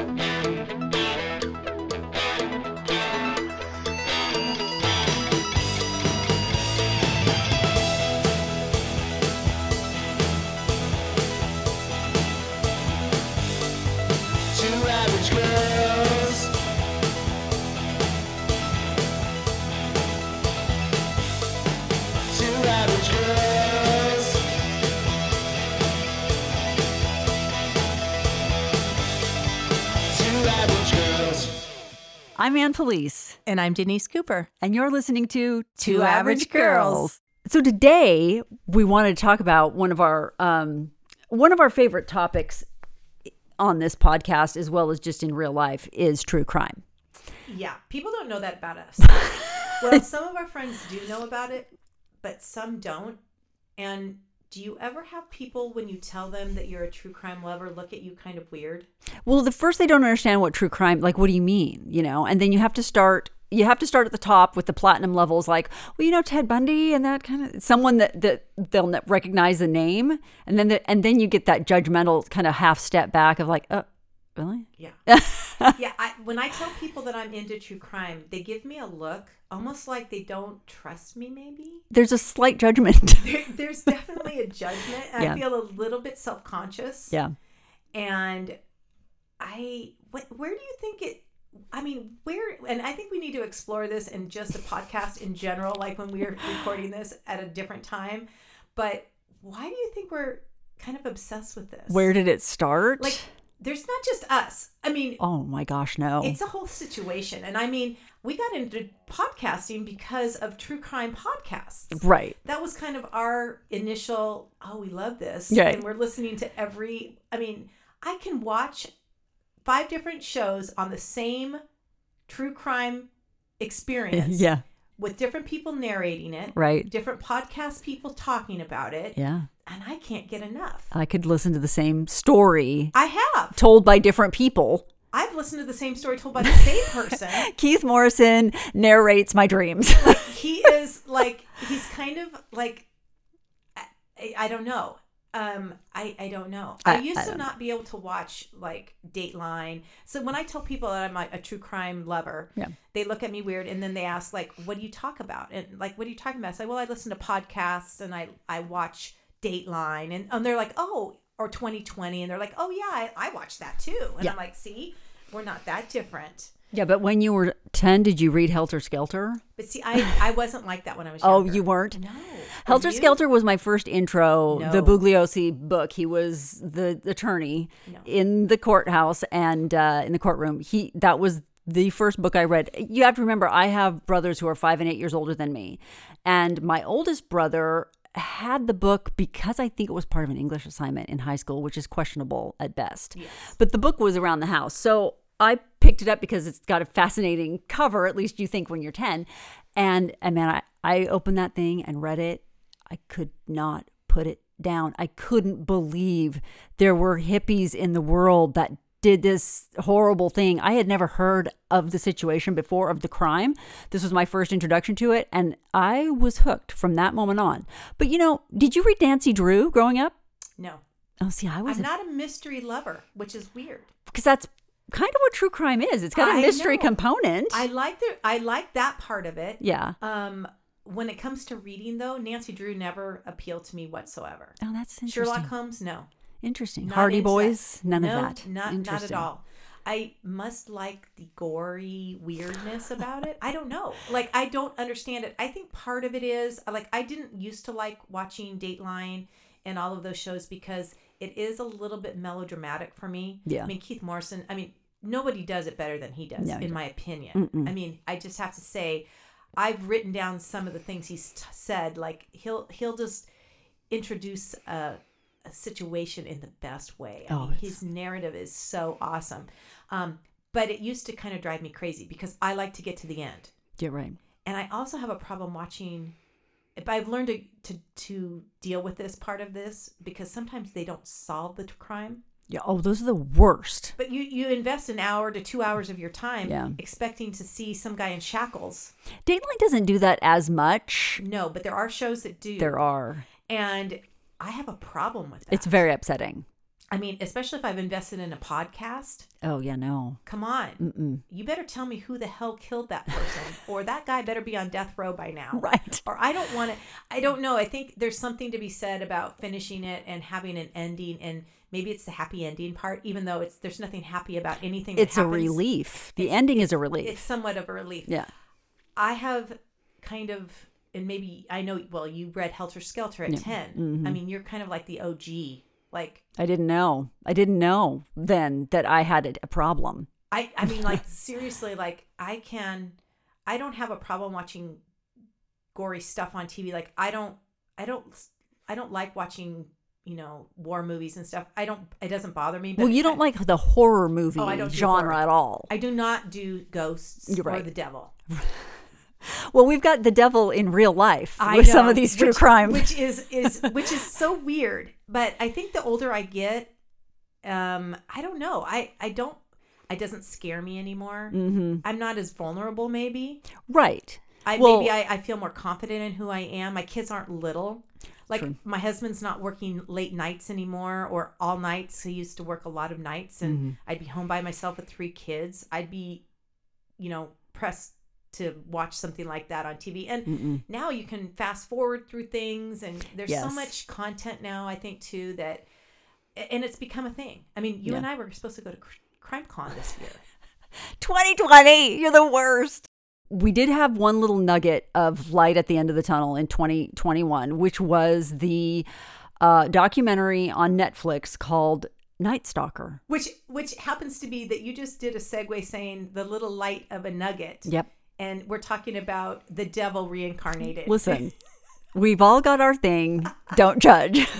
Two I'm Ann Police, And I'm Denise Cooper. and you're listening to Two Average Girls. So today we wanted to talk about one of our um, one of our favorite topics on this podcast, as well as just in real life, is true crime. Yeah, people don't know that about us. well, some of our friends do know about it, but some don't. And do you ever have people, when you tell them that you're a true crime lover, look at you kind of weird? Well, the first they don't understand what true crime like. What do you mean? You know, and then you have to start. You have to start at the top with the platinum levels, like, well, you know, Ted Bundy and that kind of someone that that they'll recognize the name, and then the, and then you get that judgmental kind of half step back of like, oh, really? Yeah. yeah. I, when I tell people that I'm into true crime, they give me a look almost like they don't trust me, maybe. There's a slight judgment. There, there's definitely a judgment. And Yeah. I feel a little bit self conscious. yeah. and i wh- where do you think it i mean where and i think we need to explore this in just a podcast in general like when we are recording this at a different time but why do you think we're kind of obsessed with this Where did it start? like there's not just us i mean oh my gosh, no. it's a whole situation and i mean we got into podcasting because of true crime podcasts right. that was kind of our initial oh we love this Yeah. and we're listening to every i mean i can watch five different shows on the same true crime experience Yeah. With different people narrating it Right. different podcast people talking about it Yeah. and i can't get enough I could listen to the same story i have told by different people. i've listened to the same story told by the same person Keith Morrison narrates my dreams. he is like he's kind of like I, I don't know um i i don't know. I, I- used I to not be able to watch like dateline. So when i tell people that i'm a, a true crime lover Yeah. they look at me weird and then they ask like what do you talk about? And like what are you talking about? I say well i listen to podcasts and i i watch dateline. And, and they're like oh or 2020 and they're like oh yeah i, I watch that too. And Yeah. i'm like see we're not that different yeah, but when you were 10, did you read Helter Skelter? but see i i wasn't like that when i was Oh, you weren't? no Helter you? Skelter was my first intro. The Bugliosi book. He was the attorney in the courthouse and uh, in the courtroom. He that was the first book I read. You have to remember, I have brothers who are five and eight years older than me, and my oldest brother had the book because I think it was part of an English assignment in high school, which is questionable at best. Yes. But the book was around the house, so I picked it up because it's got a fascinating cover. At least you think when you're ten, and and man, I I opened that thing and read it. I could not put it down. I couldn't believe there were hippies in the world that did this horrible thing. I had never heard of the situation before of the crime. This was my first introduction to it, and I was hooked from that moment on. But you know, did you read Nancy Drew growing up? no Oh, see, I was. I'm not a mystery lover, which is weird. because that's kind of what true crime is. It's got a I mystery know. component. I like the I like that part of it. yeah. Um, when it comes to reading, though, Nancy Drew never appealed to me whatsoever. Oh, that's interesting. Sherlock Holmes, no, Interesting. Not Hardy Boys, that. none No, of that. Not not at all. I must like the gory weirdness about it. I don't know. Like I don't understand it. I think part of it is like I didn't used to like watching Dateline and all of those shows because it is a little bit melodramatic for me. Yeah. I mean Keith Morrison, I mean nobody does it better than he does No, in my opinion. I mean, I just have to say I've written down some of the things he's t- said like he'll he'll just introduce a, a situation in the best way. I Oh, mean, his narrative is so awesome. Um, but it used to kind of drive me crazy because I like to get to the end. You're right. And I also have a problem watching. But I've learned to, to to deal with this part of this because sometimes they don't solve the crime. Yeah. Oh, those are the worst. But you you invest an hour to two hours of your time Yeah. expecting to see some guy in shackles. Dateline doesn't do that as much. No, but there are shows that do. There are. and I have a problem with that. It's very upsetting. I mean, especially if I've invested in a podcast. Oh yeah, no. Come on. You better tell me who the hell killed that person, or that guy better be on death row by now. Right. Or I don't want to, I don't know. I think there's something to be said about finishing it and having an ending. And maybe it's the happy ending part, even though it's there's nothing happy about anything. that It's a relief. The ending is a relief. It's somewhat of a relief. yeah. I have kind of, and maybe I know, well, you read Helter Skelter at 10. Mm-hmm. I mean, you're kind of like the OG. Like, I didn't know. I didn't know then that I had a- a problem. I, I mean, like, seriously, like, I can, I don't have a problem watching gory stuff on TV. Like, I don't, I don't, I don't like watching, you know, war movies and stuff. I don't, it doesn't bother me. Well, you don't I, like the horror movie Oh, genre horror. at all. I do not do ghosts You're or the devil. well, we've got the devil in real life I with some of these true which- crime. which is is which is so weird. But I think the older I get, um, I don't know. I I don't. It doesn't scare me anymore. Mm-hmm. I'm not as vulnerable. Maybe right. I Well- maybe I, I feel more confident in who I am. My kids aren't little. Like my husband's not working late nights anymore or all nights. He used to work a lot of nights, and Mm-hmm. I'd be home by myself with three kids. I'd be, you know, pressed to watch something like that on TV. And now you can fast forward through things, and there's so much content now. I think too that, and it's become a thing. I mean, you Yeah. and I were supposed to go to Cr- CrimeCon this year. 2020, you're the worst. We did have one little nugget of light at the end of the tunnel in 2021, which was the uh, documentary on Netflix called Night Stalker. Which which happens to be that you just did a segue saying the little light of a nugget. Yep. And we're talking about the devil reincarnated. Listen, we've all got our thing. Don't judge.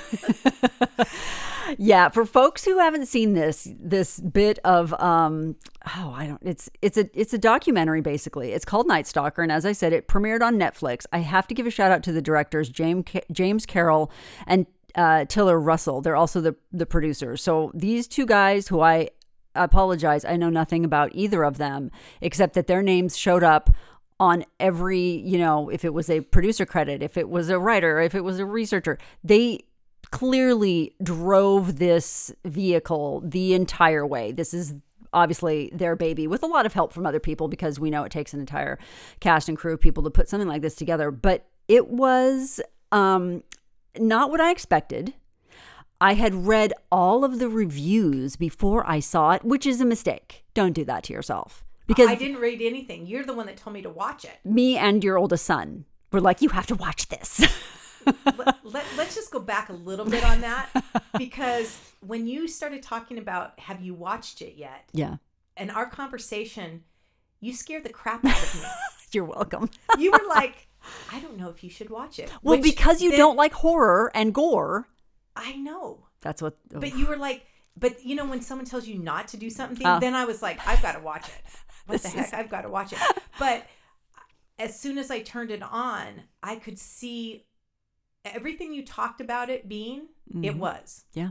yeah, for folks who haven't seen this, this bit of um, oh, I don't. It's it's a it's a documentary basically. It's called Night Stalker, and as I said, it premiered on Netflix. I have to give a shout out to the directors James James Carroll and uh, Tiller Russell. They're also the the producers. So these two guys, who I apologize, I know nothing about either of them except that their names showed up on every, you know, if it was a producer credit, if it was a writer, if it was a researcher, they clearly drove this vehicle the entire way. This is obviously their baby with a lot of help from other people because we know it takes an entire cast and crew of people to put something like this together. But it was um, not what I expected. I had read all of the reviews before I saw it, which is a mistake. Don't do that to yourself. Because I didn't read anything. You're the one that told me to watch it. me and your oldest son were like, you have to watch this. let, let, let's just go back a little bit on that because when you started talking about have you watched it yet? Yeah, and our conversation you scared the crap out of me. You're welcome. you were like i don't know if you should watch it. Well, Which because you then- don't like horror and gore, i know. That's what. Oh. but you were like but you know when someone tells you not to do something Oh. then i was like i've got to watch it. What the heck? Is- i've got to watch it. But as soon as i turned it on i could see everything you talked about it being it was Mm-hmm. yeah.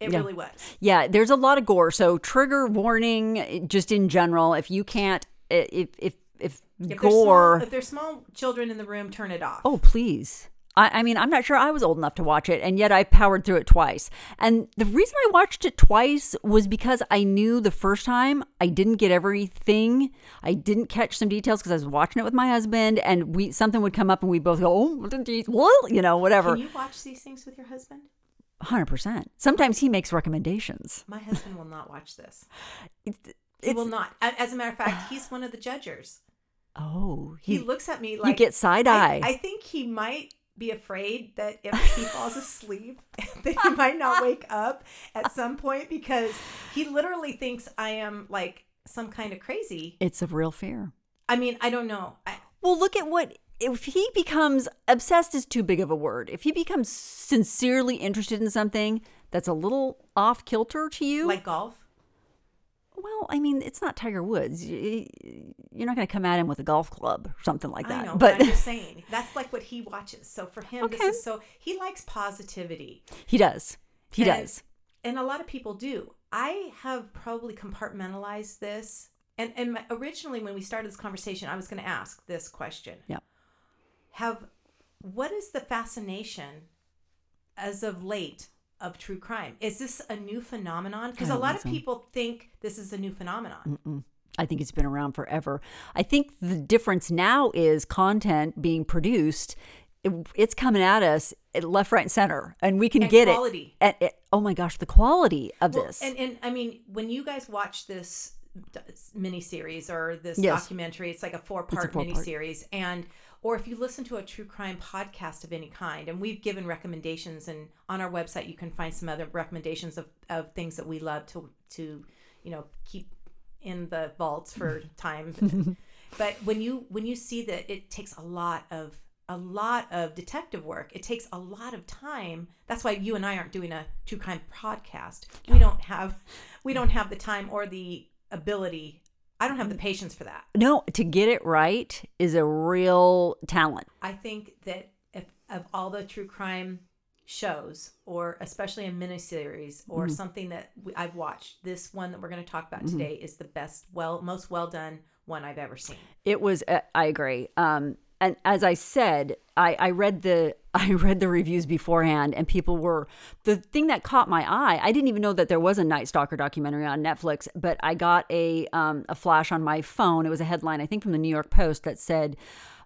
it Yeah. really was Yeah, there's a lot of gore. So trigger warning, just in general. If you can't, if if if, If there's, gore, small, if there's small children in the room, turn it off. oh please. I, I mean, I'm not sure I was old enough to watch it, and yet I powered through it twice. And the reason I watched it twice was because I knew the first time I didn't get everything. I didn't catch some details because I was watching it with my husband, and we something would come up, and we both go, "Oh, well," you know, whatever. Can you watch these things with your husband? Hundred percent. Sometimes he makes recommendations. My husband will not watch this. He will not. As a matter of fact, he's one of the judges. Oh, He, he, looks at me like you get side I- eye. I, think he might be afraid that if he falls asleep, that he might not wake up at some point because he literally thinks I am like some kind of crazy. it's a real fear. I mean, I don't know. I, Well, look at what if he becomes obsessed is too big of a word. If he becomes sincerely interested in something that's a little off kilter to you, like golf. Well, I mean, it's not Tiger Woods. You're not going to come at him with a golf club or something like that. I know, but but I'm just saying that's like what he watches. So for him, Okay. this is so he likes positivity. he does. He And- does. and a lot of people do. I have probably compartmentalized this. And and my, originally, when we started this conversation, I was going to ask this question: Yeah. Have what is the fascination, as of late, of true crime. Is this a new phenomenon? Because a lot of so. people think this is a new phenomenon. I think it's been around forever. I think the difference now is content being produced. it- it's coming at us at left, right, and center, and we can And get quality. it. Oh my gosh, the quality of Well, this. And, and I mean, when you guys watch this miniseries or this Yes. documentary, it's like a four part miniseries. And, or if you listen to a true crime podcast of any kind, and we've given recommendations, and on our website, you can find some other recommendations of, of things that we love to, to, you know, keep in the vaults for time. but when you, when you see that it takes a lot of, a lot of detective work. It takes a lot of time. That's why you and I aren't doing a true crime podcast. We don't have we don't have the time or the ability. I don't have the patience for that. no, to get it right is a real talent. I think that if of all the true crime shows, or especially a miniseries or something that we, I've watched, this one that we're going to talk about today is the best, well, most well done one I've ever seen. It was. Uh, I agree. Um, and as I said, I, I read the I read the reviews beforehand, and people were the thing that caught my eye. I didn't even know that there was a Night Stalker documentary on Netflix, but I got a um, a flash on my phone. It was a headline, I think, from the New York Post that said,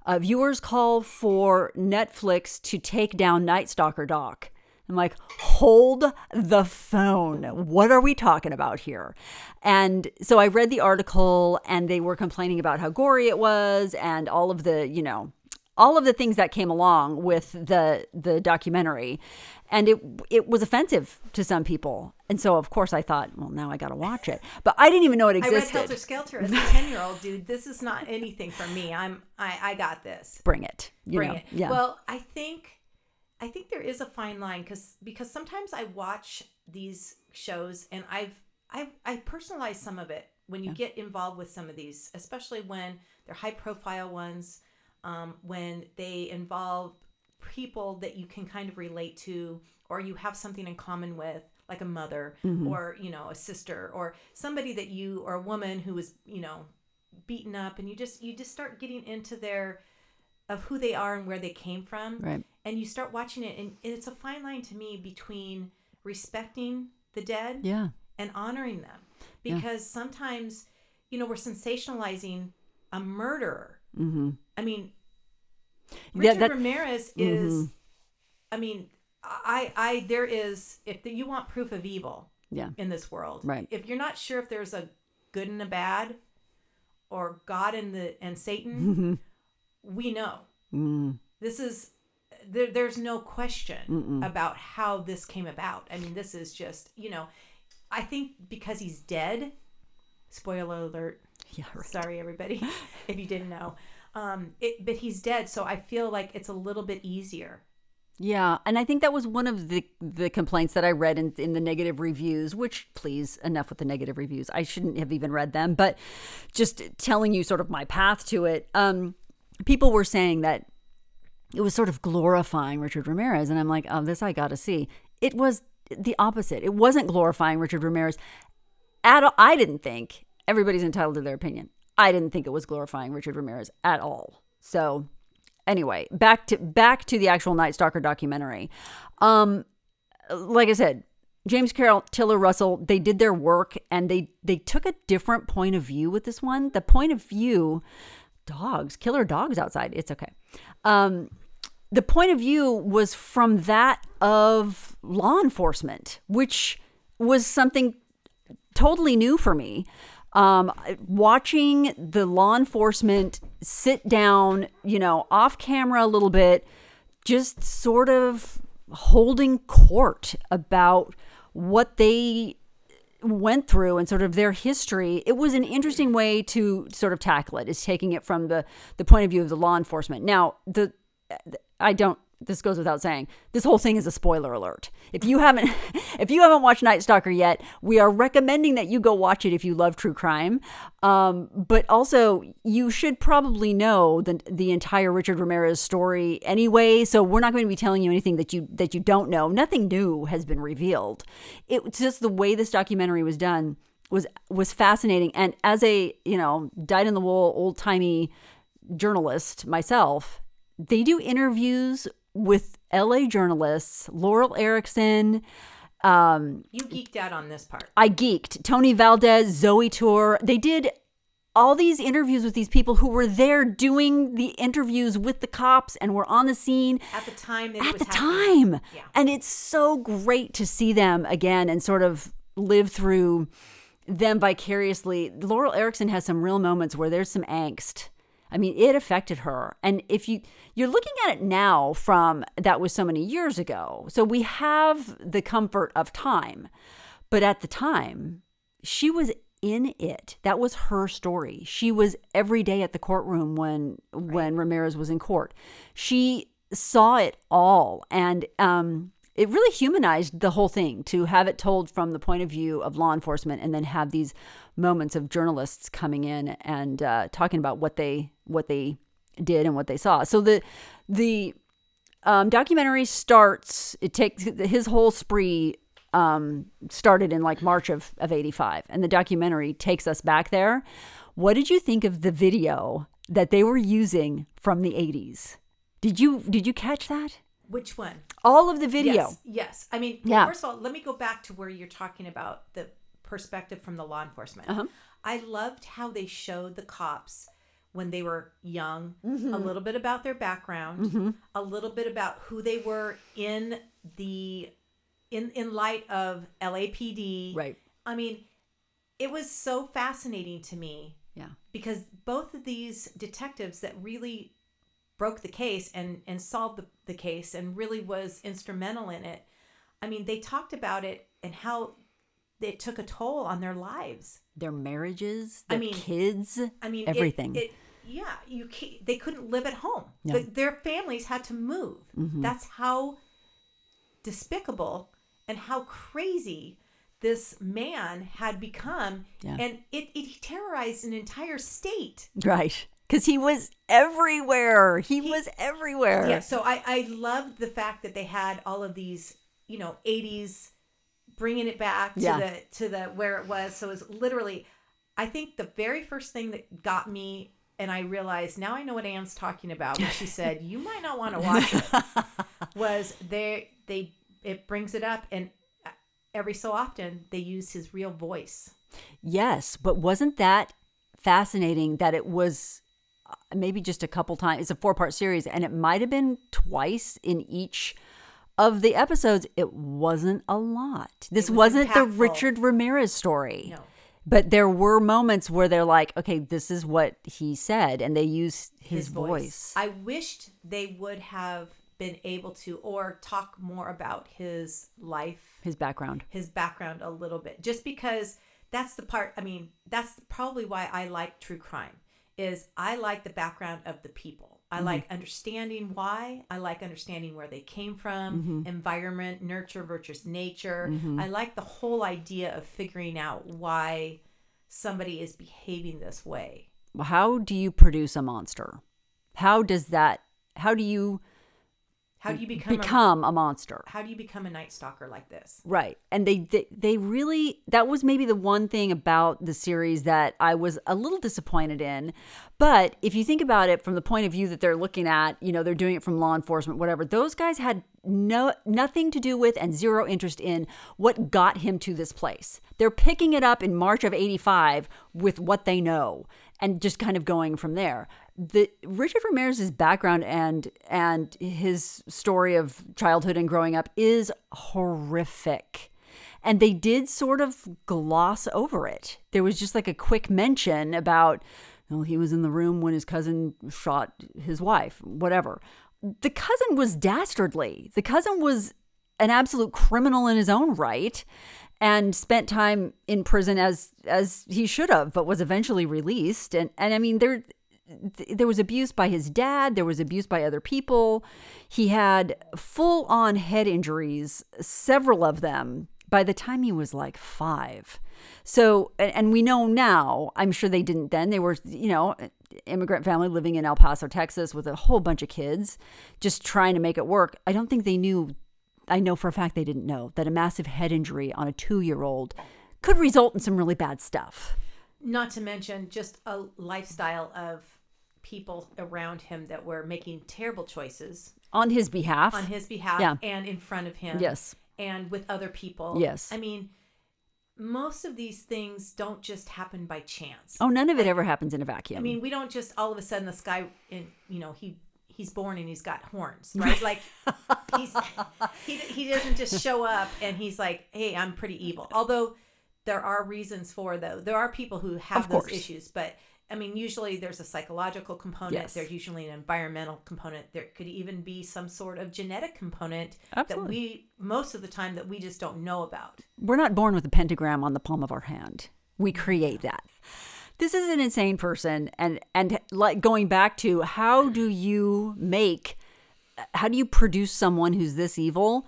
uh, "Viewers call for Netflix to take down Night Stalker doc." I'm like, hold the phone. What are we talking about here? And so I read the article and they were complaining about how gory it was and all of the, you know, all of the things that came along with the the documentary. And it it was offensive to some people. And so of course I thought, well now I got to watch it. But I didn't even know it existed. I read. Helter Skelter as a ten year old dude. This is not anything for me. I'm I I got this. Bring it. You bring know. it. Yeah. Well, I think I think there is a fine line because because sometimes I watch these shows and I've I I personalize some of it when you get involved with some of these, especially when they're high profile ones, um, when they involve people that you can kind of relate to or you have something in common with like a mother or you know a sister or somebody that you or a woman who was you know beaten up and you just you just start getting into their of who they are and where they came from Right. and you start watching it and it's a fine line to me between respecting the dead yeah. and honoring them because sometimes you know we're sensationalizing a murderer Mm-hmm. i mean Yeah, richard that- ramirez is i mean i i there is if you want proof of evil Yeah. in this world Right. if you're not sure if there's a good and a bad or god and the and satan we know Mm. this is there, there's no question about how this came about i mean this is just you know i think because he's dead spoiler alert Yeah. Right. sorry everybody if you didn't know um it but he's dead so i feel like it's a little bit easier Yeah, and I think that was one of the the complaints that I read in in the negative reviews. Which, please, enough with the negative reviews. I shouldn't have even read them, but just telling you sort of my path to it. Um, people were saying that it was sort of glorifying Richard Ramirez, and I'm like, oh, this I got to see. It was the opposite. It wasn't glorifying Richard Ramirez at all. I didn't think everybody's entitled to their opinion. I didn't think it was glorifying Richard Ramirez at all. So anyway, back to back to the actual Night Stalker documentary. Um, like I said, James Carroll, Tiller Russell, they did their work and they they took a different point of view with this one. The point of view, dogs, killer dogs outside. It's okay. Um, the point of view was from that of law enforcement, which was something totally new for me. Um, watching the law enforcement sit down, you know, off camera a little bit, just sort of holding court about what they went through and sort of their history it was an interesting way to sort of tackle it is taking it from the the point of view of the law enforcement. Now the i don't this goes without saying this whole thing is a spoiler alert. If you haven't if you haven't watched night stalker yet we are recommending that you go watch it if you love true crime. Um, but also you should probably know the, the entire richard ramirez story anyway so we're not going to be telling you anything that you that you don't know. Nothing new has been revealed. It's just the way this documentary was done was was fascinating and as a you know dyed in the wool old timey journalist myself they do interviews with LA journalists, Laurel Erickson, Um, You geeked out on this part. I geeked. Tony Valdez, Zoey Tur. They did all these interviews with these people who were there doing the interviews with the cops and were on the scene At the time that at the happening. time. Yeah. And it's so great to see them again and sort of live through them vicariously. Laurel Erickson has some real moments where there's some angst. I mean, it affected her. And if you you're looking at it now from that was so many years ago. So we have the comfort of time. But at the time, she was in it. That was her story. She was every day at the courtroom when when Ramirez was in court. She saw it all and um it really humanized the whole thing to have it told from the point of view of law enforcement and then have these moments of journalists coming in and uh, talking about what they what they did and what they saw. So the the um, documentary starts. It takes his whole spree um, started in like March of of eighty five, and the documentary takes us back there. What did you think of the video that they were using from the eighties? Did you did you catch that? Which one? All of the video. Yes. Yes. I mean, Yeah. first of all, let me go back to where you're talking about the perspective from the law enforcement. Uh-huh. I loved how they showed the cops when they were young, Mm-hmm. a little bit about their background, a little bit about who they were in the in in light of LAPD. Right. I mean, it was so fascinating to me Yeah. because both of these detectives that really broke the case and and solved the, the case and really was instrumental in it i mean they talked about it and how it took a toll on their lives Their marriages, I their mean, kids, i mean everything. it, yeah you they couldn't live at home. Mm-hmm. The- their families had to move that's how despicable and how crazy this man had become Yeah. and it, it terrorized an entire state right. Because he was everywhere. He, was everywhere. Yeah, so I I loved the fact that they had all of these, you know, 80s bringing it back to Yeah. the to the where it was. So it was literally I think the very first thing that got me and I realized now I know what Anne's talking about when she said you might not want to watch it was they they it brings it up and uh, every so often they use his real voice. Yes, but wasn't that fascinating that it was maybe just a couple times? It's a four part series, and it might have been twice in each of the episodes. It wasn't a lot. This was wasn't the. Richard Ramirez story. No. But there were moments where they're like, okay, this is what he said, and they use his, voice. I wished they would have been able to or talk more about his life his background. his background a little bit just because that's the part i mean that's probably why i like true crime is i like the background of the people. I mm-hmm. like understanding why. I like understanding where they came from mm-hmm. environment nurture versus nature. Mm-hmm. I like the whole idea of figuring out why somebody is behaving this way. How do you produce a monster? How does that, how do you how do you become, a, become a monster? how do you become a night stalker like this Right. And they, they they really that was maybe the one thing about the series that I was a little disappointed in. But if you think about it from the point of view that they're looking at, you know, they're doing it from law enforcement whatever. Those guys had no nothing to do with and zero interest in what got him to this place. They're picking it up in March of 85 with what they know and just kind of going from there. The Richard Ramirez's background and and his story of childhood and growing up is horrific. And they did sort of gloss over it. There was just like a quick mention about, well, he was in the room when his cousin shot his wife, whatever. The cousin was dastardly. The cousin was an absolute criminal in his own right and spent time in prison as as he should have but was eventually released and and I mean there there was abuse by his dad there was abuse by other people. He had full on head injuries several of them by the time he was like 5 so and we know now I'm sure they didn't then they were you know immigrant family living in El Paso Texas with a whole bunch of kids just trying to make it work. I don't think they knew I know for a fact they didn't know that a massive head injury on a two year old could result in some really bad stuff. Not to mention just a lifestyle of people around him that were making terrible choices On his behalf. on his behalf Yeah. and in front of him. Yes. and with other people. Yes. I mean, most of these things don't just happen by chance. Oh, none of it ever happens in a vacuum. I mean, we don't just all of a sudden this guy in you know he he's born and he's got horns, right? Like he's he he doesn't just show up and he's like, hey, I'm pretty evil. Although there are reasons for though. There are people who have those issues, but I mean, usually there's a psychological component. Yes. There's usually an environmental component. There could even be some sort of genetic component Absolutely. that we most of the time that we just don't know about. we're not born with a pentagram on the palm of our hand. We create that. This is an insane person, and and like going back to how do you make, how do you produce someone who's this evil?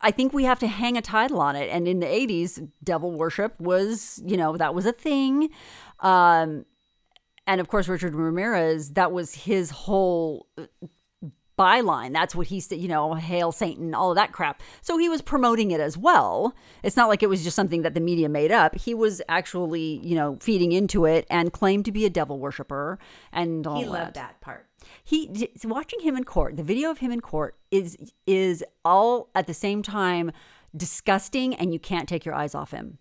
I think we have to hang a title on it. And in the '80s, devil worship was, you know, that was a thing. Um, and of course, Richard Ramirez, that was his whole uh, byline. That's what he said, you know, hail Satan, all of that crap. So he was promoting it as well. It's not like it was just something that the media made up. He was actually, you know, feeding into it and claimed to be a devil worshiper and all He that. loved that part. He watching him in court, the video of him in court is is all at the same time disgusting and you can't take your eyes off him.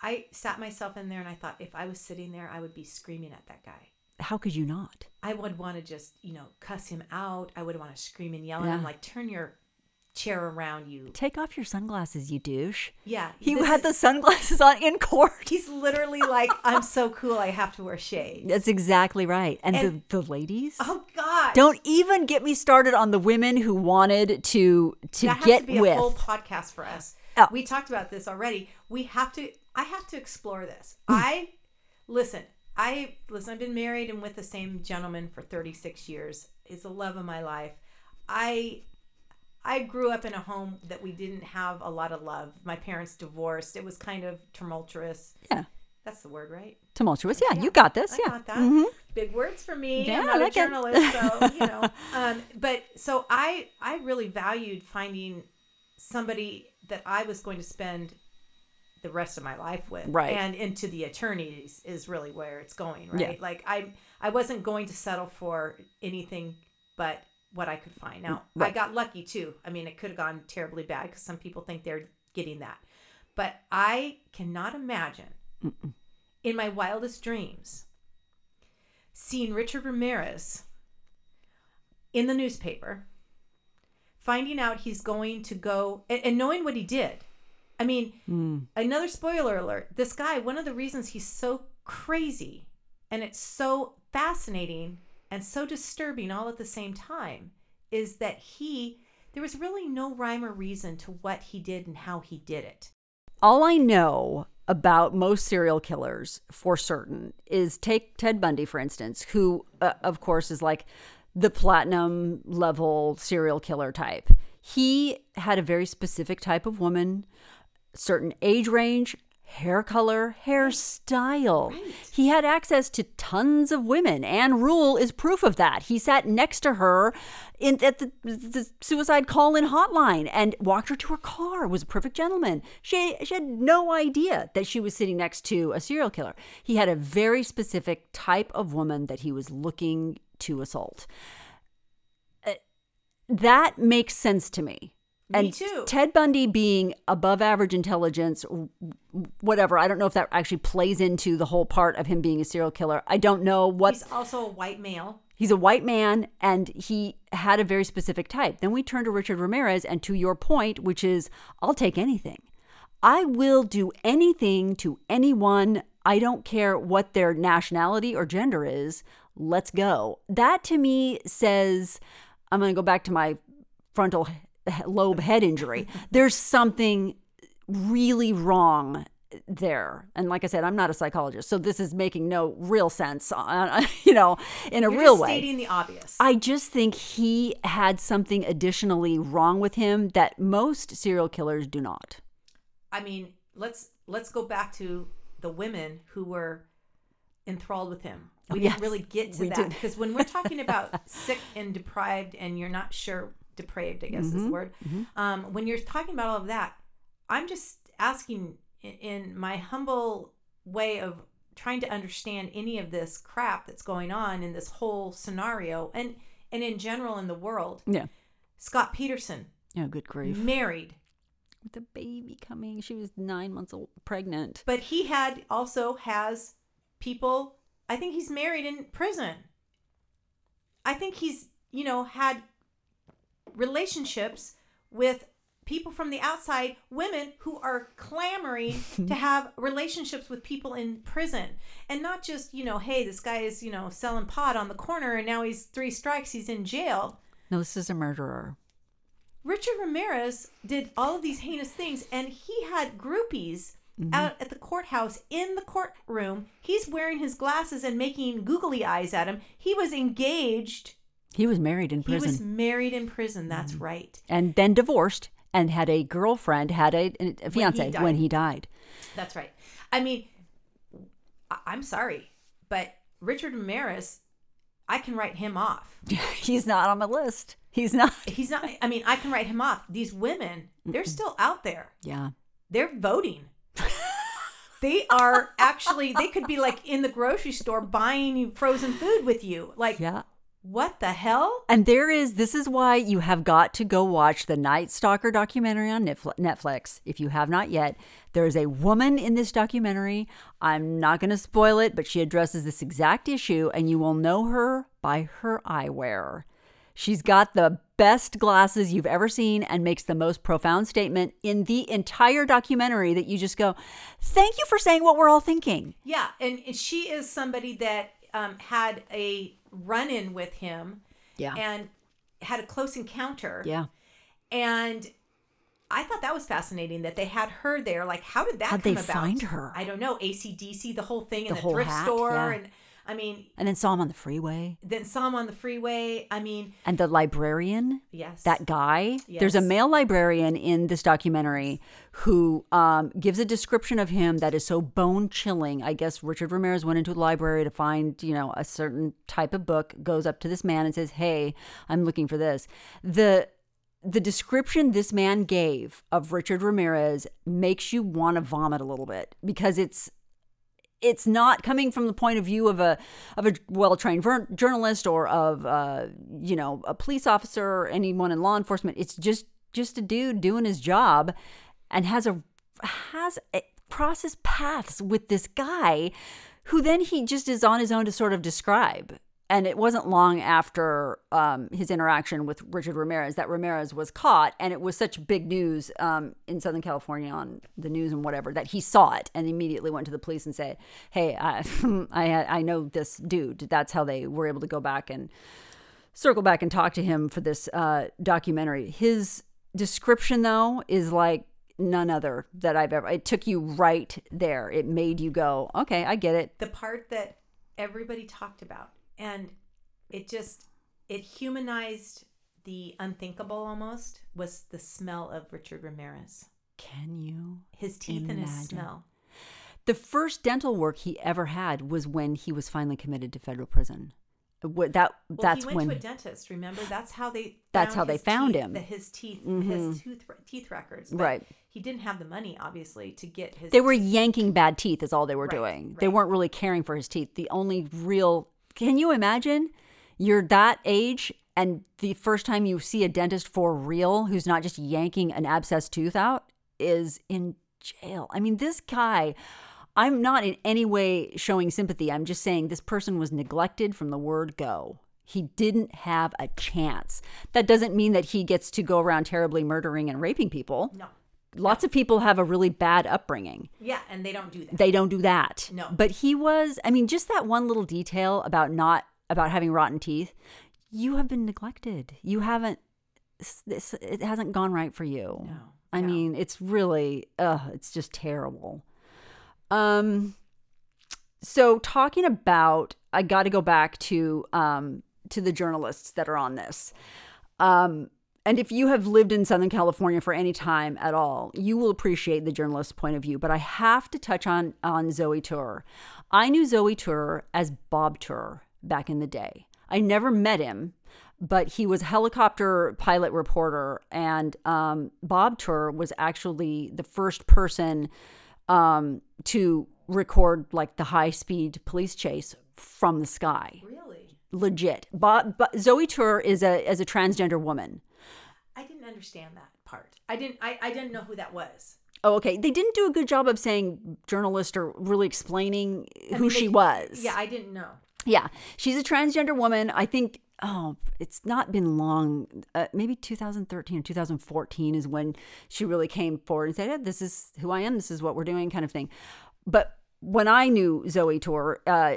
I sat myself in there and I thought if I was sitting there, I would be screaming at that guy. How could you not? I would want to just, you know, cuss him out. I would want to scream and yell at him, like, turn your chair around, you. Take off your sunglasses, you douche. Yeah. He had is- the sunglasses on in court. He's literally like, I'm so cool, I have to wear shades. That's exactly right. And, And- the, the ladies Oh, God. don't even get me started on the women who wanted to to that has get to be with. a whole podcast for us. Oh. We talked about this already. We have to. I have to explore this. Hmm. I listen. I listen. I've been married and with the same gentleman for 36 years. It's the love of my life. I I grew up in a home that we didn't have a lot of love. My parents divorced. It was kind of tumultuous. yeah, That's the word, right? tumultuous. Yeah, you got this. I yeah. got that. Mhm. Big words for me. Yeah, I'm I not like a it. journalist, so you know. Um, but so I I really valued finding somebody that I was going to spend the rest of my life with. Right. And into the attorneys is really where it's going, right? Yeah. Like I I wasn't going to settle for anything but what I could find. Now, mm, I got lucky too. I mean, it could have gone terribly bad because some people think they're getting that. But I cannot imagine in my wildest dreams seeing Richard Ramirez in the newspaper, finding out he's going to go and, and knowing what he did. I mean, another spoiler alert this guy, one of the reasons he's so crazy and it's so fascinating and so disturbing all at the same time is that he, there was really no rhyme or reason to what he did and how he did it. All I know about most serial killers for certain is take Ted Bundy, for instance, who, uh, of course, is like the platinum level serial killer type. He had a very specific type of woman, certain age range, hair color, hairstyle. He had access to tons of women. Ann Rule is proof of that. He sat next to her in at the, the suicide call-in hotline and walked her to her car. Was a perfect gentleman. She she had no idea that she was sitting next to a serial killer. He had a very specific type of woman that he was looking to assault. Uh, That makes sense to me. Me and too. Ted Bundy being above average intelligence, whatever. I don't know if that actually plays into the whole part of him being a serial killer. I don't know what He's also a white male. He's a white man and he had a very specific type. Then we turn to Richard Ramirez, and to your point, which is, I'll take anything. I will do anything to anyone. I don't care what their nationality or gender is. Let's go. That to me says, I'm going to go back to my frontal he- lobe head injury. There's something really wrong there. And like I said, I'm not a psychologist, so this is making no real sense, uh, you know, in a You're real way. stating the obvious. I just think he had something additionally wrong with him that most serial killers do not. I mean, let's let's go back to the women who were enthralled with him. We Oh, yes, didn't really get to that because when we're talking about sick and deprived, and you're not sure depraved, I guess is Mm-hmm. the word. Um, when you're talking about all of that, I'm just asking in, my humble way of trying to understand any of this crap that's going on in this whole scenario, and and in general in the world. Yeah. Scott Peterson Yeah, good grief. married with the baby coming. She was nine months old, pregnant. But he had also has people. I think he's married in prison. I think he's you know had relationships with people from the outside, women who are clamoring to have relationships with people in prison, and not just you know, hey, this guy is you know selling pot on the corner and now he's three strikes, he's in jail. No, this is a murderer. Richard Ramirez did all of these heinous things, and he had groupies mm-hmm. out at the courthouse in the courtroom. He's wearing his glasses and making googly eyes at him. He was engaged. He was married in prison. He was married in prison. That's mm. right. and then divorced and had a girlfriend, had a, a fiance died. when he died. That's right. I mean, I'm sorry, but Richard Maris, I can write him off. He's not on my list. He's not. He's not. I mean, I can write him off. These women, they're still out there. Yeah. they're voting. they are actually they could be like in the grocery store buying frozen food with you. Like Yeah. What the hell? And there is, this is why you have got to go watch the Night Stalker documentary on Netflix. If you have not yet, there is a woman in this documentary. I'm not going to spoil it, but she addresses this exact issue, and you will know her by her eyewear. She's got the best glasses you've ever seen and makes the most profound statement in the entire documentary that you just go, Thank you for saying what we're all thinking. Yeah, and, and she is somebody that um, had a run-in with him Yeah. and had a close encounter. Yeah. And I thought that was fascinating that they had her there. Like, how did that How'd come they about? find her? I don't know. AC/DC, the whole thing in The thrift hat, store, yeah. and I mean, And then saw him on the freeway. then saw him on the freeway. I mean, And the librarian. yes, that guy. There's a male librarian in this documentary who um, gives a description of him that is so bone chilling. I guess Richard Ramirez went into the library to find, you know, a certain type of book, goes up to this man and says, Hey, I'm looking for this. The the description this man gave of Richard Ramirez makes you want to vomit a little bit because it's it's not coming from the point of view of a of a well-trained ver- journalist or of uh, you know a police officer or anyone in law enforcement. It's just just a dude doing his job and has a has a, crosses paths with this guy who then he just is on his own to sort of describe and it wasn't long after um, his interaction with Richard Ramirez that Ramirez was caught, and it was such big news um, in Southern California on the news and whatever that he saw it and immediately went to the police and said, "Hey, I I, I know this dude." That's how they were able to go back and circle back and talk to him for this uh, documentary. His description, though, is like none other that I've ever. It took you right there. It made you go, "Okay, I get it." the part that everybody talked about and it just it humanized the unthinkable almost was the smell of richard ramirez Can you? his teeth and his smell The first dental work he ever had was when he was finally committed to federal prison. What that well that's he went when to a dentist remember that's how they That's how they found teeth- him. the, his teeth mm-hmm. his tooth teeth records but Right. he didn't have the money obviously to get his they were yanking bad teeth is all they were Right, doing. They weren't really caring for his teeth. The only real Can you imagine you're that age and the first time you see a dentist for real who's not just yanking an abscessed tooth out is in jail. I mean, this guy I'm not in any way showing sympathy. I'm just saying this person was neglected from the word go. He didn't have a chance. That doesn't mean that he gets to go around terribly murdering and raping people. no Lots of people have a really bad upbringing. yeah and they don't do that They don't do that. No. But he was, I mean, just that one little detail about not, about having rotten teeth. You have been neglected. You haven't, this, it hasn't gone right for you. No, I no. mean, it's really, ugh, it's just terrible. Um, so talking about, I got to go back to, um, to the journalists that are on this. Um, and if you have lived in Southern California for any time at all, you will appreciate the journalist's point of view. But I have to touch on on Zoey Tur. I knew Zoey Tur as Bob Tur back in the day. I never met him, but he was a helicopter pilot reporter, and um, Bob Tur was actually the first person um, to record like the high speed police chase from the sky. really Legit. Bob, but Zoe Tour is a is a transgender woman. I didn't understand that part. I didn't. I, I didn't know who that was. Oh, okay. They didn't do a good job of saying journalist or really explaining who mean, she they- was. Yeah, I didn't know. Yeah, she's a transgender woman. I think. Oh, it's not been long. Uh, maybe 2013 or 2014 is when she really came forward and said, yeah, "This is who I am. This is what we're doing," kind of thing. But when I knew Zoey Tur, uh,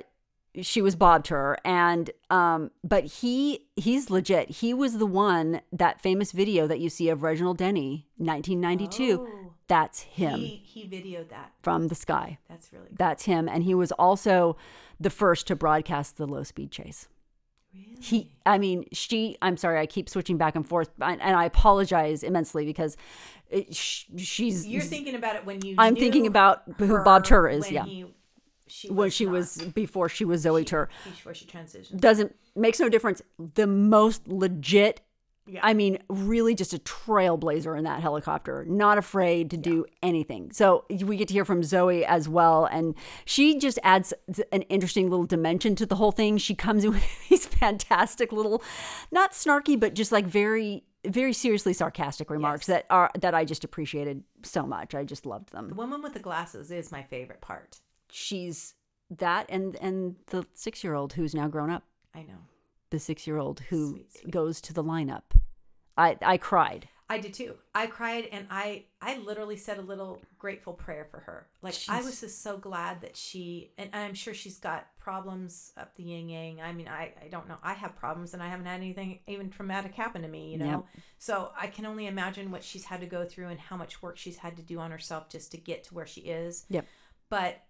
she was Bob Tur, and um, but he he's legit. He was the one that famous video that you see of Reginald Denny, 1992. Oh. That's him He he videoed that. from the sky. That's really That's him, and he was also the first to broadcast the low speed chase. really. He, I mean, she. I'm sorry, I keep switching back and forth, and and I apologize immensely because it, sh- she's. You're thinking about it when you. I'm thinking about who her Bob Tur is. Yeah, He, she when was she not. was before she was Zoey Tur. before she transitioned. Doesn't makes no difference. The most legit. Yeah. I mean, really just a trailblazer in that helicopter, not afraid to do anything. So we get to hear from Zoey as well. And she just adds an interesting little dimension to the whole thing. She comes in with these fantastic little, not snarky, but just like very, very seriously sarcastic remarks that are, that I just appreciated so much. I just loved them. The woman with the glasses is my favorite part. She's that and, and the six year old who's now grown up. I know. the six year old who Sweet, sweet. goes to the lineup. I I cried. I did too. I cried and I I literally said a little grateful prayer for her. Like I was just so glad that she and I'm sure she's got problems up the yin yang. I mean, I I don't know. I have problems and I haven't had anything even traumatic happen to me, you know. Yep. So I can only imagine what she's had to go through and how much work she's had to do on herself just to get to where she is. Yep. But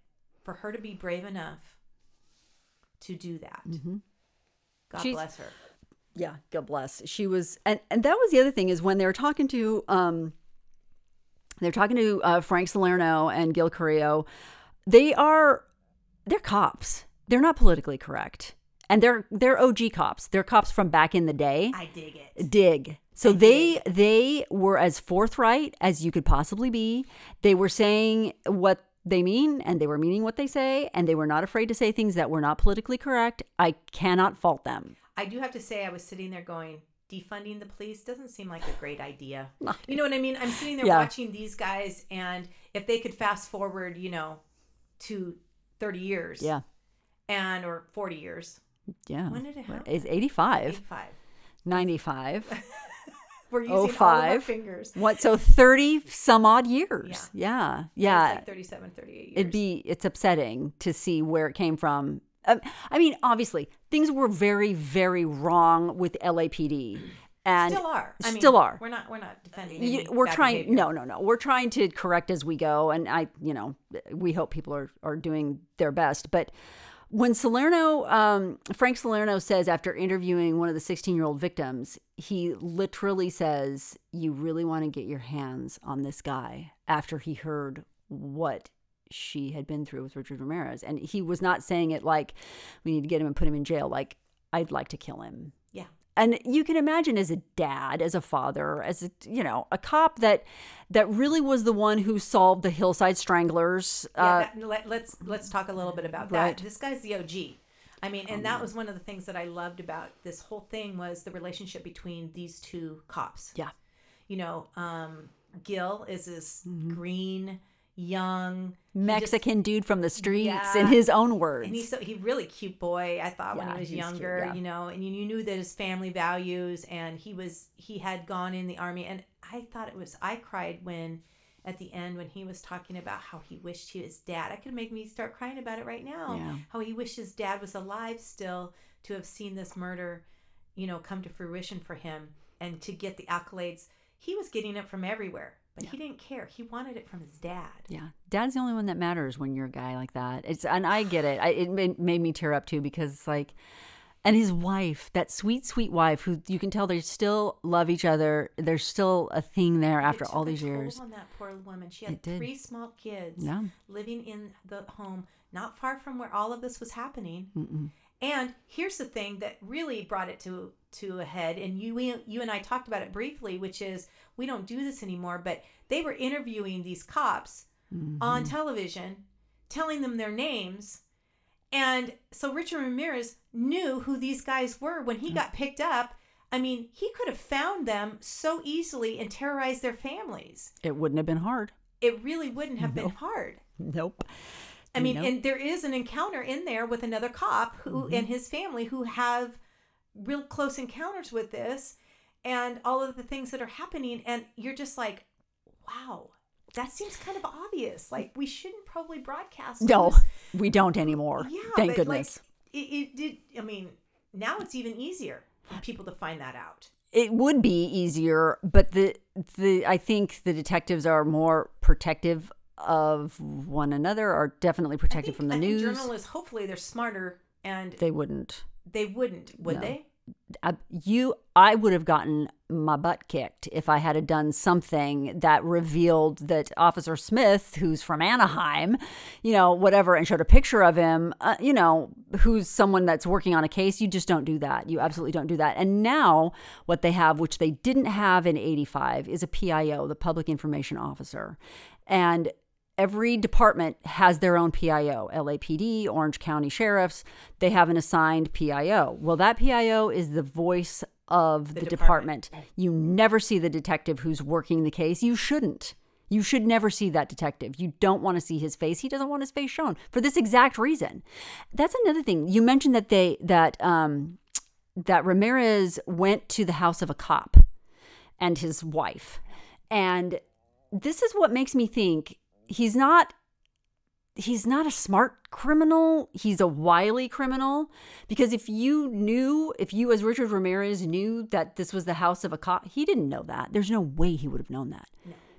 for her to be brave enough to do that, God Mm-hmm. She's- bless her. Yeah, God bless. She was, and and that was the other thing is when they were talking to um, they're talking to uh, Frank Salerno and Gil Carrillo. They are they're cops. They're not politically correct, and they're they're OG cops. They're cops from back in the day. I dig it. dig. So they they were as forthright as you could possibly be. They were saying what they mean and they were meaning what they say and they were not afraid to say things that were not politically correct. I cannot fault them. I do have to say, I was sitting there going, defunding the police doesn't seem like a great idea. You know what I mean? I'm sitting there Yeah. watching these guys, and if they could fast forward, you know, to 30 years, Yeah. and or 40 years, Yeah. When did it happen? It's 85, 85. 95. We're using all of our 05. fingers. what so 30 some odd years. Yeah. It's Yeah. like 37, 38 years. it'd be it's upsetting to see where it came from um, i mean obviously things were very very wrong with lapd and still are. I mean, still are We're not. We're not defending. You- we're trying behavior. no no no we're trying to correct as we go and i you know we hope people are are doing their best but when salerno um, frank salerno says after interviewing one of the 16 year old victims he literally says you really want to get your hands on this guy after he heard what she had been through with richard ramirez and he was not saying it like we need to get him and put him in jail like i'd like to kill him. And you can imagine as a dad as a father as a you know a cop that that really was the one who solved the hillside stranglers Yeah, uh, that, let, let's let's talk a little bit about Right. that. This guy's the OG. I mean, and that was one of the things that I loved about this whole thing was the relationship between these two cops. yeah You know, um, Gil is this Mm-hmm. green, young mexican dude from the streets Yeah. in his own words and he's so he really cute boy. I thought when Yeah, he was he's cute, younger, yeah. you know, and you, you knew that his family values, and he was he had gone in the army, and I thought it was I cried when at the end when he was talking about how he wished his dad. I could make me start crying about it right now. How he wished his dad was alive still to have seen this murder, you know, come to fruition for him and to get the accolades. He was getting it from everywhere, but he didn't care. He wanted it from his dad. yeah dad's the only one that matters when you're a guy like that it's and i get it I, it made, made me tear up too because it's like and his wife that sweet sweet wife who you can tell they still love each other there's still a thing there after It all these years on that poor woman. She had three small kids Yeah. living in the home, not far from where all of this was happening. And here's the thing that really brought it to to a head, and you you and I talked about it briefly, which is we don't do this anymore. But they were interviewing these cops on mm-hmm. television, telling them their names. And so Richard Ramirez knew who these guys were when he got picked up. I mean, he could have found them so easily and terrorized their families. It wouldn't have been hard. It really wouldn't have been hard. Nope. I mean, Nope. and there is an encounter in there with another cop who Mm-hmm. and his family who have real close encounters with this and all of the things that are happening and you're just like, wow, that seems kind of obvious. Like we shouldn't probably broadcast. No, this. we don't anymore. Yeah, Thank goodness. like it, it did. I mean, now it's even easier for people to find that out. it would be easier, but the the I think the detectives are more protective of one another, are definitely protected think- from the I news. journalists, hopefully, they're smarter and They wouldn't. they wouldn't, would No. they? I, you, I would have gotten my butt kicked if I had done something that revealed that Officer Smith, who's from Anaheim, you know, whatever, and showed a picture of him, uh, you know, who's someone that's working on a case. You just don't do that. You absolutely don't do that. And now, what they have, which they didn't have in 85, is a PIO, the Public Information Officer. And every department has their own PIO. LAPD, Orange County Sheriffs, they have an assigned PIO. Well, that PIO is the voice of the, department. department. You never see the detective who's working the case. You shouldn't. You should never see that detective. You don't want to see his face. He doesn't want his face shown for this exact reason. That's another thing. You mentioned that they that um that Ramirez went to the house of a cop and his wife. And this is what makes me think he's not he's not a smart criminal. He's a wily criminal. Because if you knew if you as richard ramirez knew that this was the house of a cop he didn't know that. There's no way he would have known that.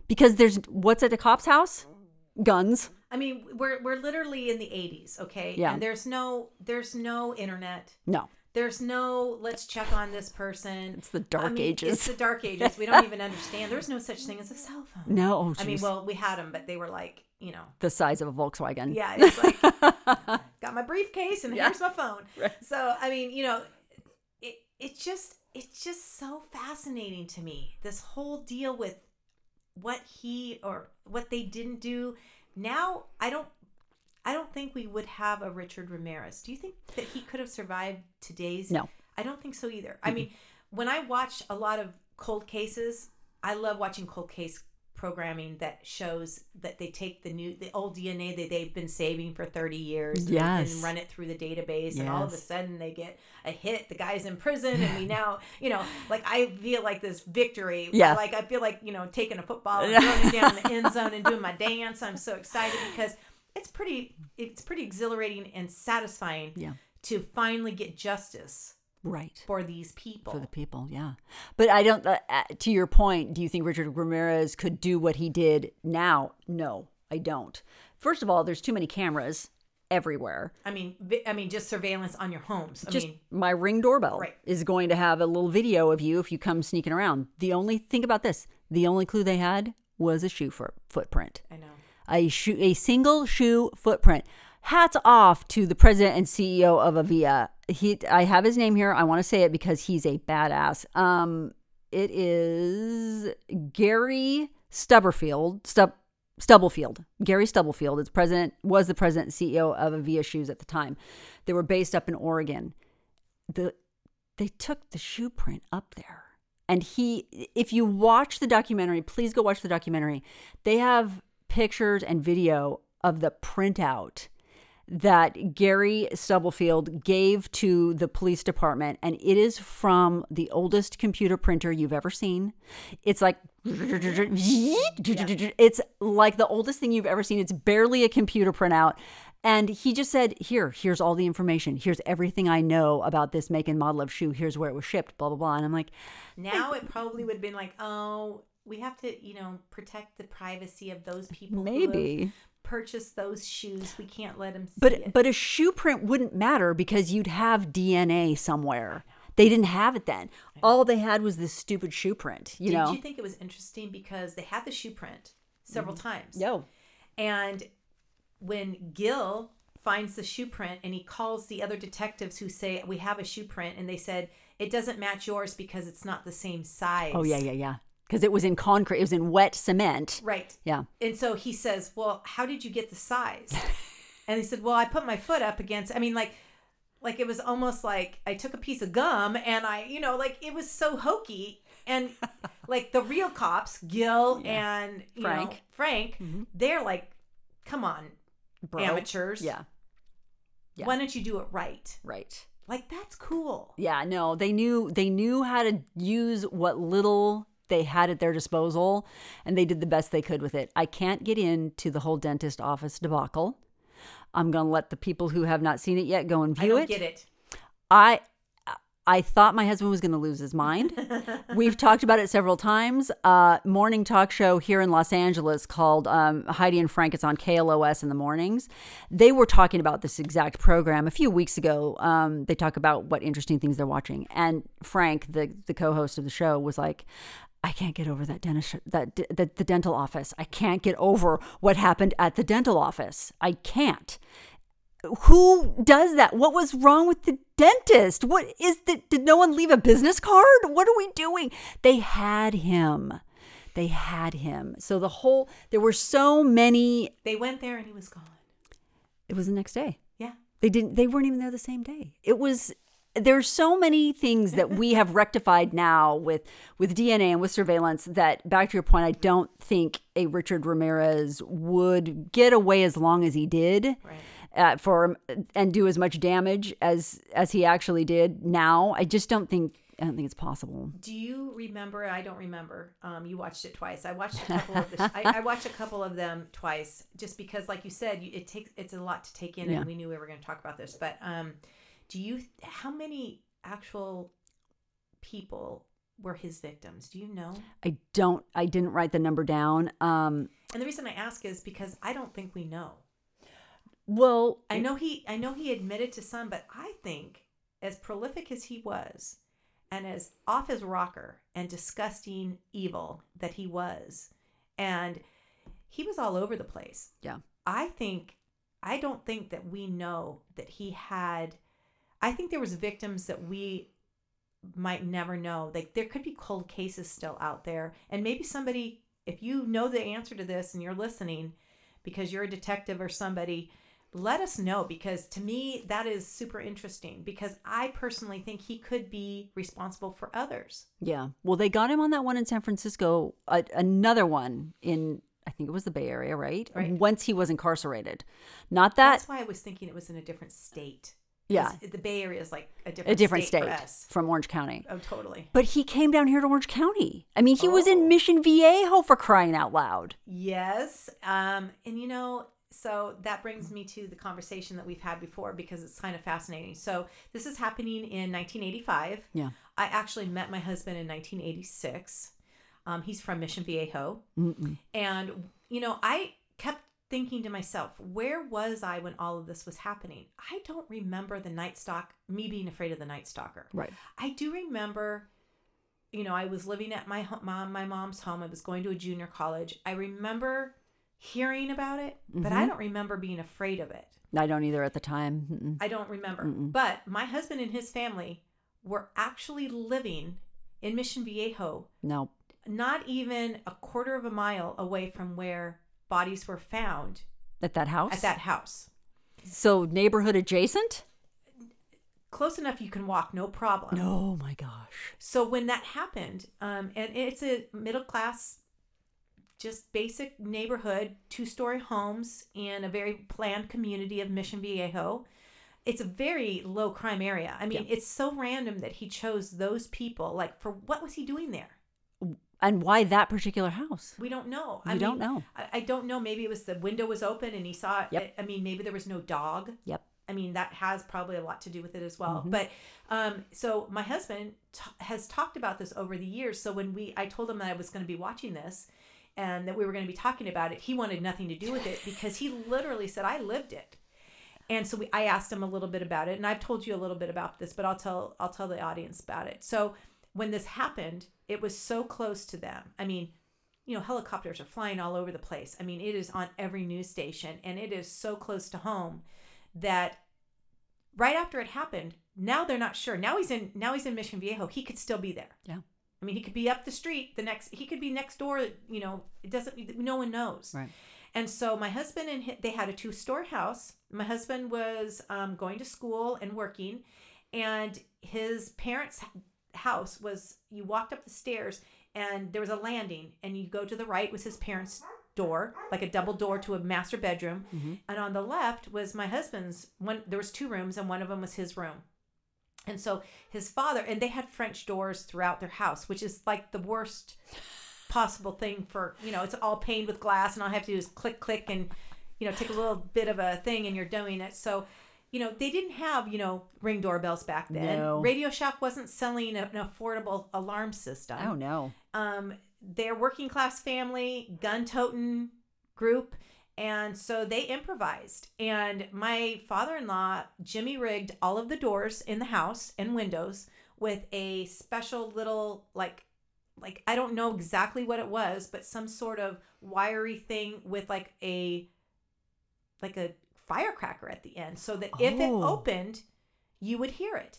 Because there's what's at the cop's house? Guns. I mean, we're we're literally in the 80s, okay? Yeah. And there's no there's no internet. no There's no let's check on this person. It's the dark I mean, ages. It's the dark ages. We don't even understand. There's no such thing as a cell phone. no oh, I mean, well, we had them, but they were like, you know, the size of a volkswagen yeah, it's like got my briefcase and Yeah. here's my phone. So I mean, you know, it it just it's just so fascinating to me. This whole deal with what he or what they didn't do. Now I don't I don't think we would have a Richard Ramirez. Do you think that he could have survived today's No. I don't think so either. I mean, when I watch a lot of cold cases, I love watching cold case programming that shows that they take the new the old DNA that they've been saving for 30 years and- Yes. and run it through the database and all of a sudden they get a hit the guy's in prison and we now you know like I feel like this victory Yeah. like I feel like you know taking a football and throwing it down the end zone and doing my dance I'm so excited because it's pretty it's pretty exhilarating and satisfying Yeah. to finally get justice right for these people for the people yeah but i don't uh, uh, to your point do you think richard ramirez could do what he did now no i don't first of all there's too many cameras everywhere I mean, I mean, just surveillance on your homes. I just mean, my ring doorbell Right. is going to have a little video of you if you come sneaking around the only think about this the only clue they had was a shoe foot, footprint I know. A shoe a single shoe footprint. Hats off to the president and ceo of avia. He i have his name here. I want to say it because he's a badass. Um it is gary stubberfield stub stubblefield gary stubblefield. Is president was the president and ceo of avia shoes at the time. They were based up in oregon. The they took the shoe print up there. And he if you watch the documentary please go watch the documentary. They have pictures and video of the printout that Gary Stubblefield gave to the police department and it is from the oldest computer printer you've ever seen it's like it's like the oldest thing you've ever seen it's barely a computer printout and he just said, Here, here's all the information. Here's everything I know about this make and model of shoe. Here's where it was shipped, blah, blah, blah. And I'm like, Now it probably would have been like, oh, we have to, you know, protect the privacy of those people. Maybe. purchased those shoes. We can't let them see But it. but a shoe print wouldn't matter because you'd have DNA somewhere. They didn't have it then. All they had was this stupid shoe print, you Did know. you think it was interesting because they had the shoe print several mm-hmm. times? Yo. And when Gil finds the shoe print and he calls the other detectives who say, We have a shoe print, and they said, It doesn't match yours because it's not the same size. Oh yeah, yeah, yeah. Because it was in concrete. It was in wet cement. Right. Yeah. And so he says, Well, how did you get the size? and he said, Well, I put my foot up against, I mean, like, like it was almost like I took a piece of gum and I, you know, like it was so hokey. And like the real cops, Gil and you Frank. know, Frank, mm-hmm. they're like, come on, Bro. amateurs. Yeah. Yeah. Why don't you do it right? Right. Like that's cool. Yeah, no, they knew they knew how to use what little they had at their disposal and they did the best they could with it. I can't get into the whole dentist office debacle. I'm going to let the people who have not seen it yet go and I view don't it. get it. I I thought my husband was going to lose his mind. We've talked about it several times. Uh, morning talk show here in Los Angeles called um, Heidi and Frank. It's on KLOS in the mornings. They were talking about this exact program a few weeks ago. Um, they talk about what interesting things they're watching, and Frank, the the co-host of the show, was like. I can't get over that dentist that the, the dental office. I can't get over what happened at the dental office. I can't who does that? What was wrong with the dentist? What is the did no one leave a business card? What are we doing? They had him. They had him. So the whole there were so many They went there and he was gone. it was the next day. Yeah. They didn't they weren't even there the same day. It was there's so many things that we have rectified now with with DNA and with surveillance that back to your point I don't think a Richard Ramirez would get away as long as he did. Right. uh, for and do as much damage as as he actually did now. I just don't think I don't think it's possible. Do you remember? I don't remember. Um, you watched it twice. I watched a couple of the. I, I watched a couple of them twice, just because, like you said, you, it takes it's a lot to take in, Yeah. and we knew we were going to talk about this. But um, do you? How many actual people were his victims? Do you know? I don't. I didn't write the number down. Um, And the reason I ask is because I don't think we know. well, I know he I know he admitted to some, but I think as prolific as he was and as off his rocker and disgusting evil that he was and he was all over the place. yeah, I think I don't think that we know that he had I think there was victims that we might never know. Like there could be cold cases still out there and maybe somebody if you know the answer to this and you're listening because you're a detective or somebody let us know because to me that is super interesting because I personally think he could be responsible for others. yeah. Well, they got him on that one in San Francisco. Another one in I think it was the Bay Area, right? Right. Once he was incarcerated, not that. That's why I was thinking it was in a different state. Yeah. The Bay Area is like a different a different state, state, from Orange County. Oh, totally. But he came down here to Orange County. I mean, he was Oh. in Mission Viejo for crying out loud. Yes. Um, and you know, so that brings me to the conversation that we've had before because it's kind of fascinating. So this is happening in 1985. Yeah. I actually met my husband in 1986. Um, he's from Mission Viejo. Mm-mm. And, you know, I kept thinking to myself, where was I when all of this was happening? I don't remember the Night Stalk, me being afraid of the Night Stalker. Right. I do remember, you know, I was living at my mom, my mom's home. I was going to a junior college. I remember hearing about it, but I mm-hmm. don't remember being afraid of it. I don't either at the time. Mm-mm. I don't remember. But my husband and his family were actually living in Mission Viejo, No. not even a quarter of a mile away from where bodies were found At that house? at that house. So neighborhood adjacent? Close enough you can walk, no problem. Oh my gosh. So when that happened, um, and it's a middle class, just basic neighborhood, two story homes in a very planned community of Mission Viejo. It's a very low crime area. I mean, it's so random that he chose those people. Like, for what was he doing there? And why that particular house? We don't know. We don't know. I, I don't know. Maybe it was the window was open and he saw it. Yep. I, I mean, maybe there was no dog. Yep. I mean, that has probably a lot to do with it as well. Mm-hmm. But um, so my husband t- has talked about this over the years. So when we, I told him that I was going to be watching this and that we were going to be talking about it, he wanted nothing to do with it because he literally said, I lived it. And so we, I asked him a little bit about it, and I've told you a little bit about this, but I'll tell I'll tell the audience about it. So when this happened, it was so close to them. I mean, you know, helicopters are flying all over the place. I mean, it is on every news station, and it is so close to home that right after it happened, now they're not sure. Now he's in now he's in Mission Viejo. He could still be there. Yeah. I mean, he could be up the street the next. He could be next door. You know, it doesn't. No one knows. Right. And so my husband and hi- they had a two store house. My husband was um, going to school and working, and his parents' house was you walked up the stairs and there was a landing, and you go to the right was his parents' door, like a double door to a master bedroom, mm-hmm. and on the left was my husband's one. There was two rooms, and one of them was his room. And so his father, and they had French doors throughout their house, which is like the worst possible thing for, you know, it's all paned with glass, and all I have to do is click, click, and, you know, take a little bit of a thing, and you're doing it. So, you know, they didn't have, you know, ring doorbells back then. No. Radio Shack wasn't selling an affordable alarm system Oh no. um, they're working class family, gun toting group. And so they improvised. And my father in law, Jimmy, rigged all of the doors in the house and windows with a special little, like, like I don't know exactly what it was, but some sort of wiry thing with like a like a firecracker at the end, so that if it Oh. opened, you would hear it.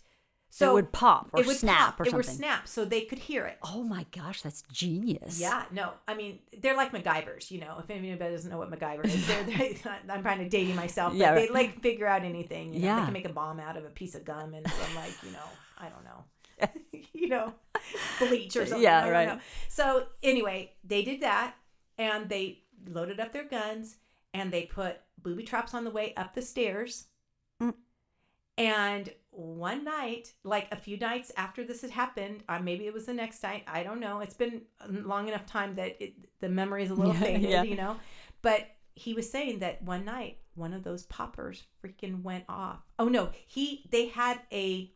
So it would pop or it would snap pop, or it would snap, so they could hear it. Oh my gosh, that's genius. Yeah, no, I mean they're like MacGyvers. You know, if anybody doesn't know what MacGyver is, they're, they I'm kind of dating myself, but Yeah, they like figure out anything. You know, Yeah. they can make a bomb out of a piece of gum and some like you know, I don't know, you know, bleach or something. Yeah, I don't right. know. So anyway, they did that, and they loaded up their guns, and they put booby traps on the way up the stairs. Mm. And one night, like a few nights after this had happened, or maybe it was the next night, I don't know. It's been a long enough time that it, the memory is a little Yeah, faded, yeah. you know. But he was saying that one night, one of those poppers freaking went off. Oh no, he they had a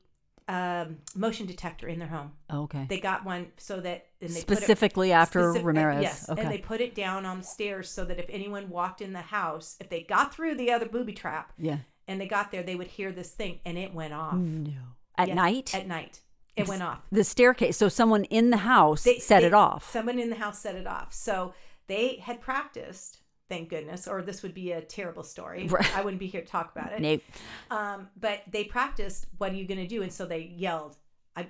um, motion detector in their home. Okay. They got one so that and they put it- Specifically after Specific- Ramirez. Yes, Okay. and they put it down on the stairs so that if anyone walked in the house, if they got through the other booby trap yeah. and they got there, they would hear this thing, and it went off No. At Yes, night. At night, it went off. the staircase. So someone in the house They set they- it off. Someone in the house set it off. So they had practiced. Thank goodness, or this would be a terrible story. Right. I wouldn't be here to talk about it. Nope. Um, but they practiced. What are you going to do? And so they yelled, "I,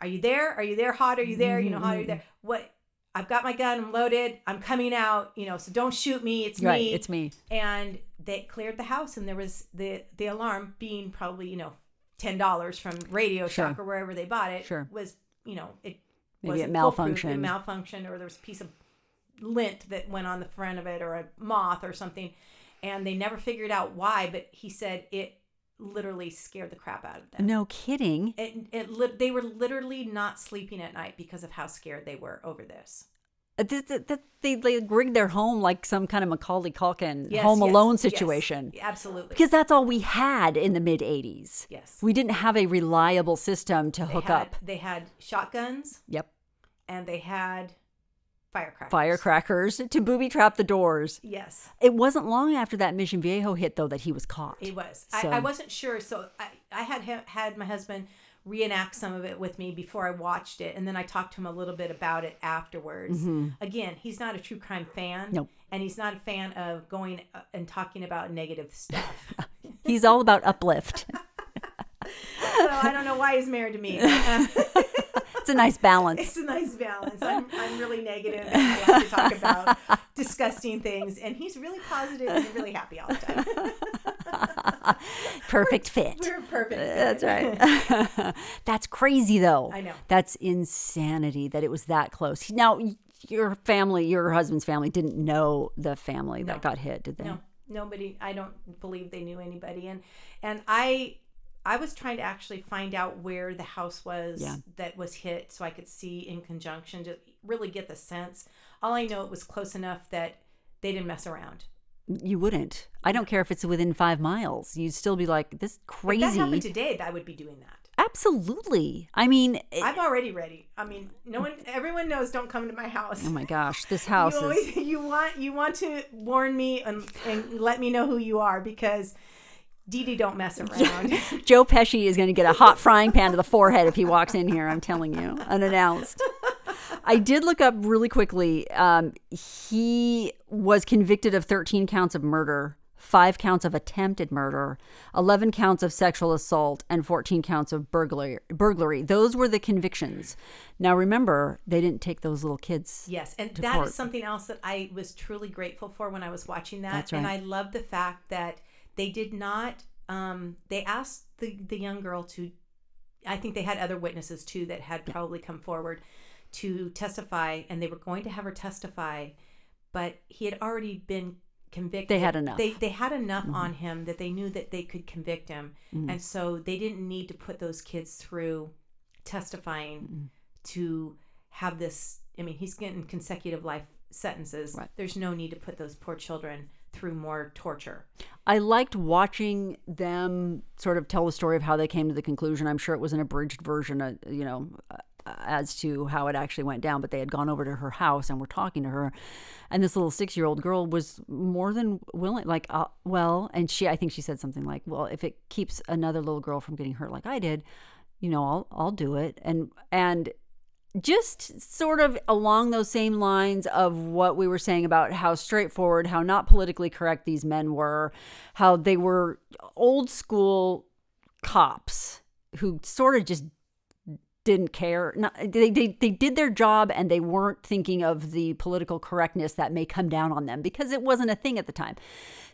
are you there? Are you there? Hot? Are you there? You know, hot? Are you there? What? I've got my gun. I'm loaded. I'm coming out. You know, so don't shoot me. It's Right. me. It's me. And they cleared the house, and there was the the alarm being probably you know ten dollars from Radio Sure. Shack or wherever they bought it. Sure. Was you know it Maybe it malfunctioned. It malfunctioned, or there was a piece of lint that went on the front of it, or a moth or something, and they never figured out why. But he said it literally scared the crap out of them. No kidding. It, it lit they were literally not sleeping at night because of how scared they were over this. Uh, th- th- th- They, they rigged their home like some kind of Macaulay Culkin Yes, Home yes, Alone yes. situation. Absolutely. Because that's all we had in the mid 80s. yes. We didn't have a reliable system to They hook had, up. They had shotguns Yep. and they had firecrackers. Firecrackers to booby trap the doors. Yes. It wasn't long after that Mission Viejo hit, though, that he was caught. It was. So- I, I wasn't sure, so I, I had had my husband reenact some of it with me before I watched it, and then I talked to him a little bit about it afterwards. Again, he's not a true crime fan, Mm-hmm. Nope. and he's not a fan of going uh, and talking about negative stuff. He's all about uplift. so I don't know why he's married to me. it's a nice balance. it's a nice balance. I'm, I'm really negative and I like to talk about disgusting things, and he's really positive and really happy all the time. Perfect fit. We're perfect. That's right. That's crazy, though. I know. That's insanity that it was that close. Now, your family, your husband's family, didn't know the family that got hit, did they? No, nobody. I don't believe they knew anybody, and and I I was trying to actually find out where the house was Yeah. that was hit, so I could see in conjunction to really get the sense. All I know it was close enough that they didn't mess around. You wouldn't. I don't care if it's within five miles. You'd still be like, this If crazy. that happened today, I would be doing that. Absolutely. I mean, it- I'm already ready. I mean, no one, everyone knows. Don't come to my house. oh my gosh, this house you, is. you want you want to warn me and, and let me know who you are because Dee Dee don't mess around. Joe Pesci is going to get a hot frying pan to the forehead if he walks in here. I'm telling you, unannounced. I did look up really quickly. Um, he was convicted of 13 counts of murder, five counts of attempted murder, 11 counts of sexual assault, and 14 counts of burglary. burglary. Those were the convictions. Now, remember, they didn't take those little kids. Yes, and that is court. something else that I was truly grateful for when I was watching that. That's And right. I love the fact that they did not. Um, they asked the the young girl to. I think they had other witnesses too that had probably come forward to testify, and they were going to have her testify, but he had already been convicted. They had enough. Mm-hmm. They they had enough on him that they knew that they could convict him, Mm-hmm. and so they didn't need to put those kids through testifying Mm-hmm. to have this. I mean, he's getting consecutive life sentences. Right. There's no need to put those poor children through more torture. I liked watching them sort of tell the story of how they came to the conclusion. I'm sure it was an abridged version, uh, you know, uh, as to how it actually went down. But they had gone over to her house and were talking to her, and this little six year old girl was more than willing. Like, uh, well, and she, I think she said something like, "Well, if it keeps another little girl from getting hurt like I did, you know, I'll I'll do it." And and just sort of along those same lines of what we were saying about how straightforward, how not politically correct these men were, how they were old school cops who sort of just didn't care. Not, they, they, they did their job and they weren't thinking of the political correctness that may come down on them because it wasn't a thing at the time.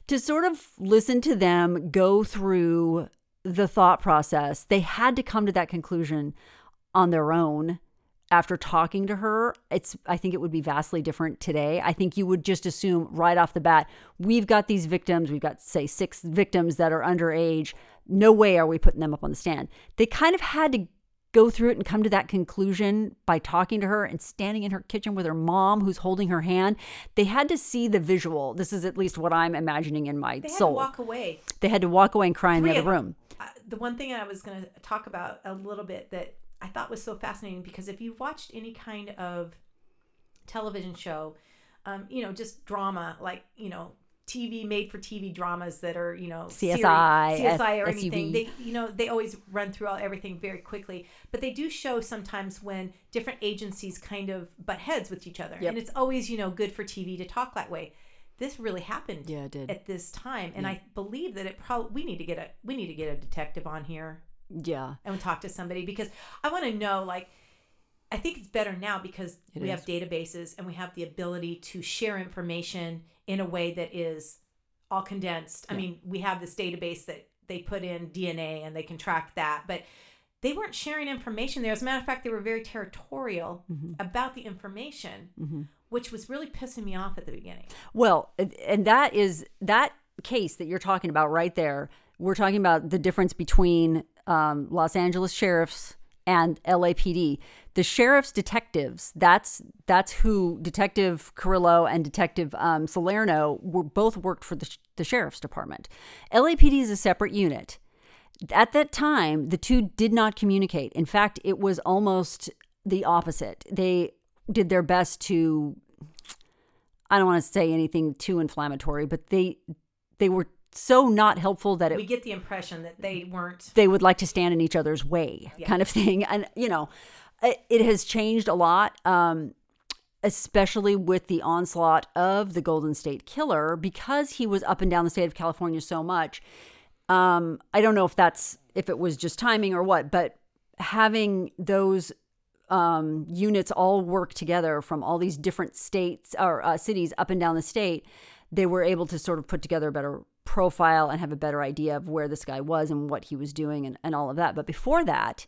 To sort of listen to them go through the thought process, they had to come to that conclusion on their own after talking to her it's i think it would be vastly different today. I think you would just assume right off the bat we've got these victims we've got say six victims that are underage. No way are we putting them up on the stand. They kind of had to go through it and come to that conclusion by talking to her and standing in her kitchen with her mom who's holding her hand. They had to see the visual. This is at least what i'm imagining in my soul. They had soul. to walk away. they had to walk away and cry in the other room. Uh, the one thing I was going to talk about a little bit that I thought was so fascinating because if you've watched any kind of television show, um, you know, just drama like you know. TV made for TV dramas that are you know CSI, CSI or anything. SUV. They you know they always run through all everything very quickly, but they do show sometimes when different agencies kind of butt heads with each other, Yep. and it's always you know good for TV to talk that way. This really happened Yeah, it did. at this time, and I believe that it probably we need to get a we need to get a detective on here yeah and talk to somebody because I want to know like I think it's better now because It we is. have databases and we have the ability to share information in a way that is all condensed. I mean, we have this database that they put in DNA and they can track that, but they weren't sharing information there. As a matter of fact, they were very territorial Mm-hmm. about the information, which was really pissing me off at the beginning. Well, and that is that case that you're talking about right there. We're talking about the difference between um, Los Angeles sheriffs and LAPD. The sheriff's detectives. That's that's who Detective Carrillo and Detective um, Salerno were both worked for the, sh- the sheriff's department. LAPD is a separate unit. At that time, the two did not communicate. In fact, it was almost the opposite. They did their best to I don't want to say anything too inflammatory, but they they were so not helpful that it We get the impression that they weren't they would like to stand in each other's way kind of thing. And you know it, it has changed a lot um especially with the onslaught of the golden state killer because he was up and down the state of california so much. Um i don't know if that's if it was just timing or what but having those um, units all work together from all these different states or uh, cities up and down the state, they were able to sort of put together a better profile and have a better idea of where this guy was and what he was doing and, and all of that. But before that,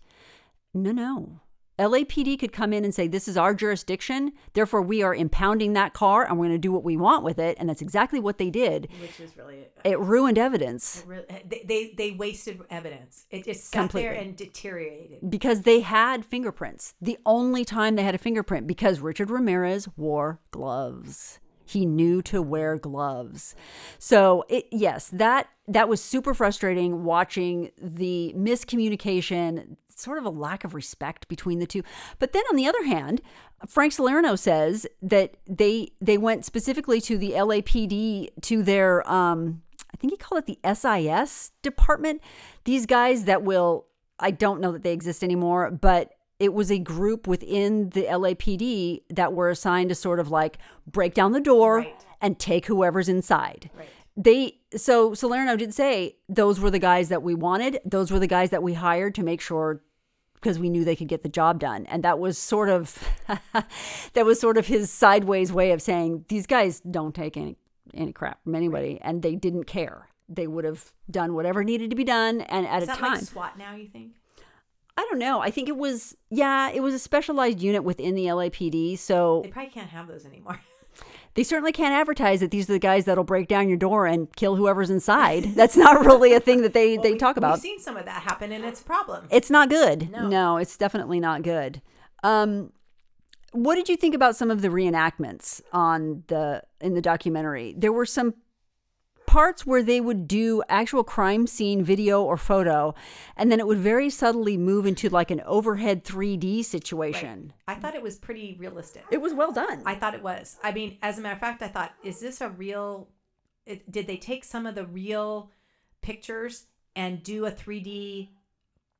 no, no. LAPD could come in and say, This is our jurisdiction. Therefore, we are impounding that car and we're going to do what we want with it. And that's exactly what they did. which is really uh, It ruined evidence Really, uh, they, they they wasted evidence. It just sat there and deteriorated. because they had fingerprints. The only time they had a fingerprint because Richard Ramirez wore gloves. He knew to wear gloves. So, it, yes, that that was super frustrating watching the miscommunication, sort of a lack of respect between the two. But then on the other hand, Frank Salerno says that they they went specifically to the LAPD to their um I think he called it the SIS department. These guys that will I don't know that they exist anymore, but it was a group within the LAPD that were assigned to sort of like break down the door Right. and take whoever's inside. Right. they so Salerno did say those were the guys that we wanted. Those were the guys that we hired to make sure because we knew they could get the job done. And that was sort of that was sort of his sideways way of saying these guys don't take any any crap from anybody and they didn't care. They would have done whatever needed to be done and at Is a time. like SWAT now? You think? I don't know. I think it was yeah, it was a specialized unit within the LAPD. So They probably can't have those anymore. they certainly can't advertise that these are the guys that'll break down your door and kill whoever's inside. That's not really a thing that they, they We- talk about. We've seen some of that happen, and it's a problem. It's not good. No. No, it's definitely not good. Um, what did you think about some of the reenactments on the in the documentary? There were some parts where they would do actual crime scene video or photo, and then it would very subtly move into like an overhead 3D situation. I thought it was pretty realistic. It was well done. I thought it was. I mean, as a matter of fact, I thought, is this a real? It, did they take some of the real pictures and do a 3D,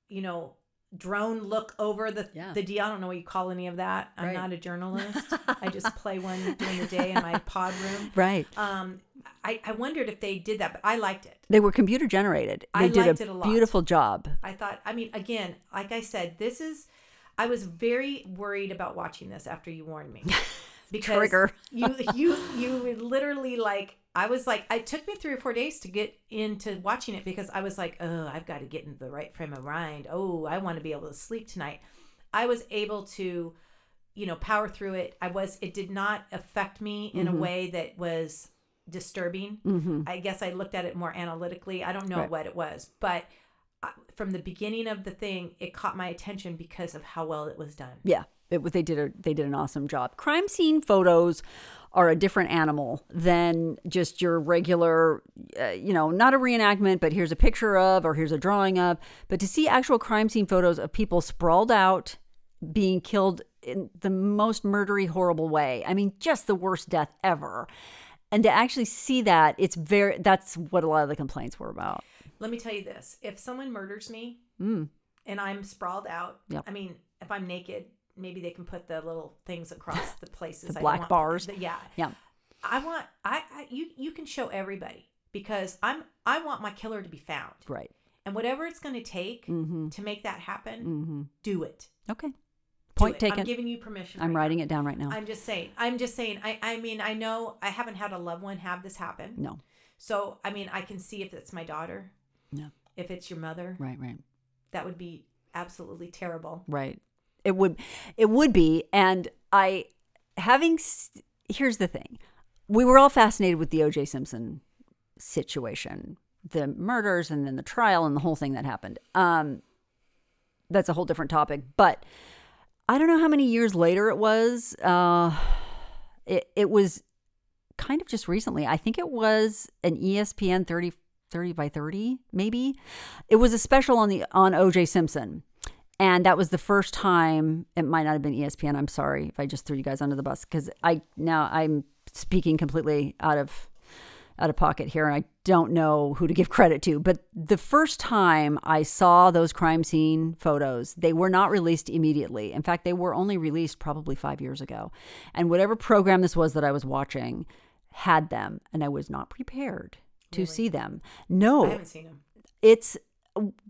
you know, drone look over the Yeah. the deal? I don't know what you call any of that. I'm Right. not a journalist. I just play one during the day in my pod room. right. Um, I, I wondered if they did that, but I liked it. They were computer generated. They I did liked a, it a lot. beautiful job. I thought, I mean, again, like I said, this is, I was very worried about watching this after you warned me. Because Trigger. you, you, you literally like, I was like, it took me three or four days to get into watching it because I was like, oh, I've got to get into the right frame of mind. Oh, I want to be able to sleep tonight. I was able to, you know, power through it. I was, it did not affect me in a mm-hmm. way that was disturbing. hmm I guess I looked at it more analytically. I don't know Right. what it was, but uh, from the beginning of the thing, it caught my attention because of how well it was done. Yeah, it. They did a they did an awesome job. Crime scene photos are a different animal than just your regular, uh, you know, not a reenactment, but here's a picture of or here's a drawing of. But to see actual crime scene photos of people sprawled out, being killed in the most murdery, horrible way. I mean, just the worst death ever. And to actually see that, it's very. That's what a lot of the complaints were about. Let me tell you this: if someone murders me Mm. and I'm sprawled out, Yep. I mean, if I'm naked, maybe they can put the little things across the places. The I black want- bars. the- yeah, Yeah. I want. I, I you you can show everybody because I'm. I want my killer to be found, Right. and whatever it's going to take Mm-hmm. to make that happen, Mm-hmm. do it. Okay. Point taken. I'm giving you permission. I'm right now. writing it down right now. I'm just saying. I'm just saying. I, I mean, I know I haven't had a loved one have this happen. no. So, I mean, I can see if it's my daughter, No. if it's your mother, Right. Right. that would be absolutely terrible. Right. It would it would be and I having here's the thing. We were all fascinated with the OJ Simpson situation, the murders and then the trial and the whole thing that happened. Um that's a whole different topic, but I don't know how many years later it was. Uh it it was kind of just recently. I think it was an ESPN 30 30 by 30 maybe. It was a special on the on OJ Simpson. And that was the first time it might not have been ESPN. I'm sorry if I just threw you guys under the bus cuz I now I'm speaking completely out of out of pocket here and I don't know who to give credit to, but the first time I saw those crime scene photos, they were not released immediately. In fact, they were only released probably 5 years ago. And whatever program this was that I was watching had them and I was not prepared to see them. No I haven't seen him. it's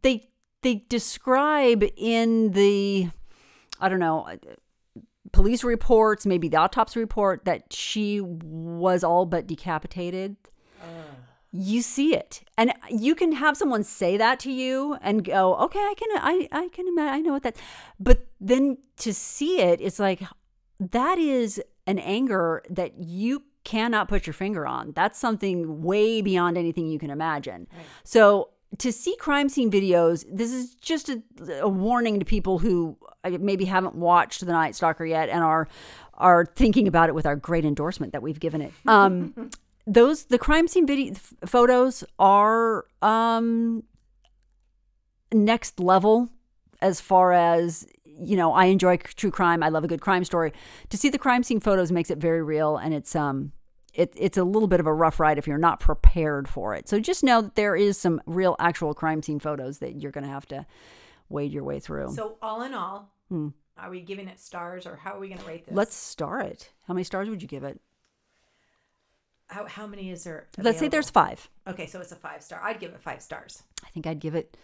they they describe in the I don't know police reports, maybe the autopsy report that she was all but decapitated. You see it, and you can have someone say that to you and go, "Okay, I can, I, I can imagine, I know what that." But then to see it, it's like that is an anger that you cannot put your finger on. That's something way beyond anything you can imagine. So to see crime scene videos, this is just a, a warning to people who uh, maybe haven't watched The Night Stalker yet and are are thinking about it with our great endorsement that we've given it. Um, those the crime scene video photos are um, next level as far as you know i enjoy true crime i love a good crime story. To see the crime scene photos makes it very real and it's um it, it's a little bit of a rough ride if you're not prepared for it. So just know that there is some real actual crime scene photos that you're going to have to wade your way through. So, all in all, Hmm. are we giving it stars or how are we going to rate this? let's star it. How many stars would you give it How, how many is there? Let's say there's five. Okay, so it's a five star. I'd give it five stars. I think I'd give it.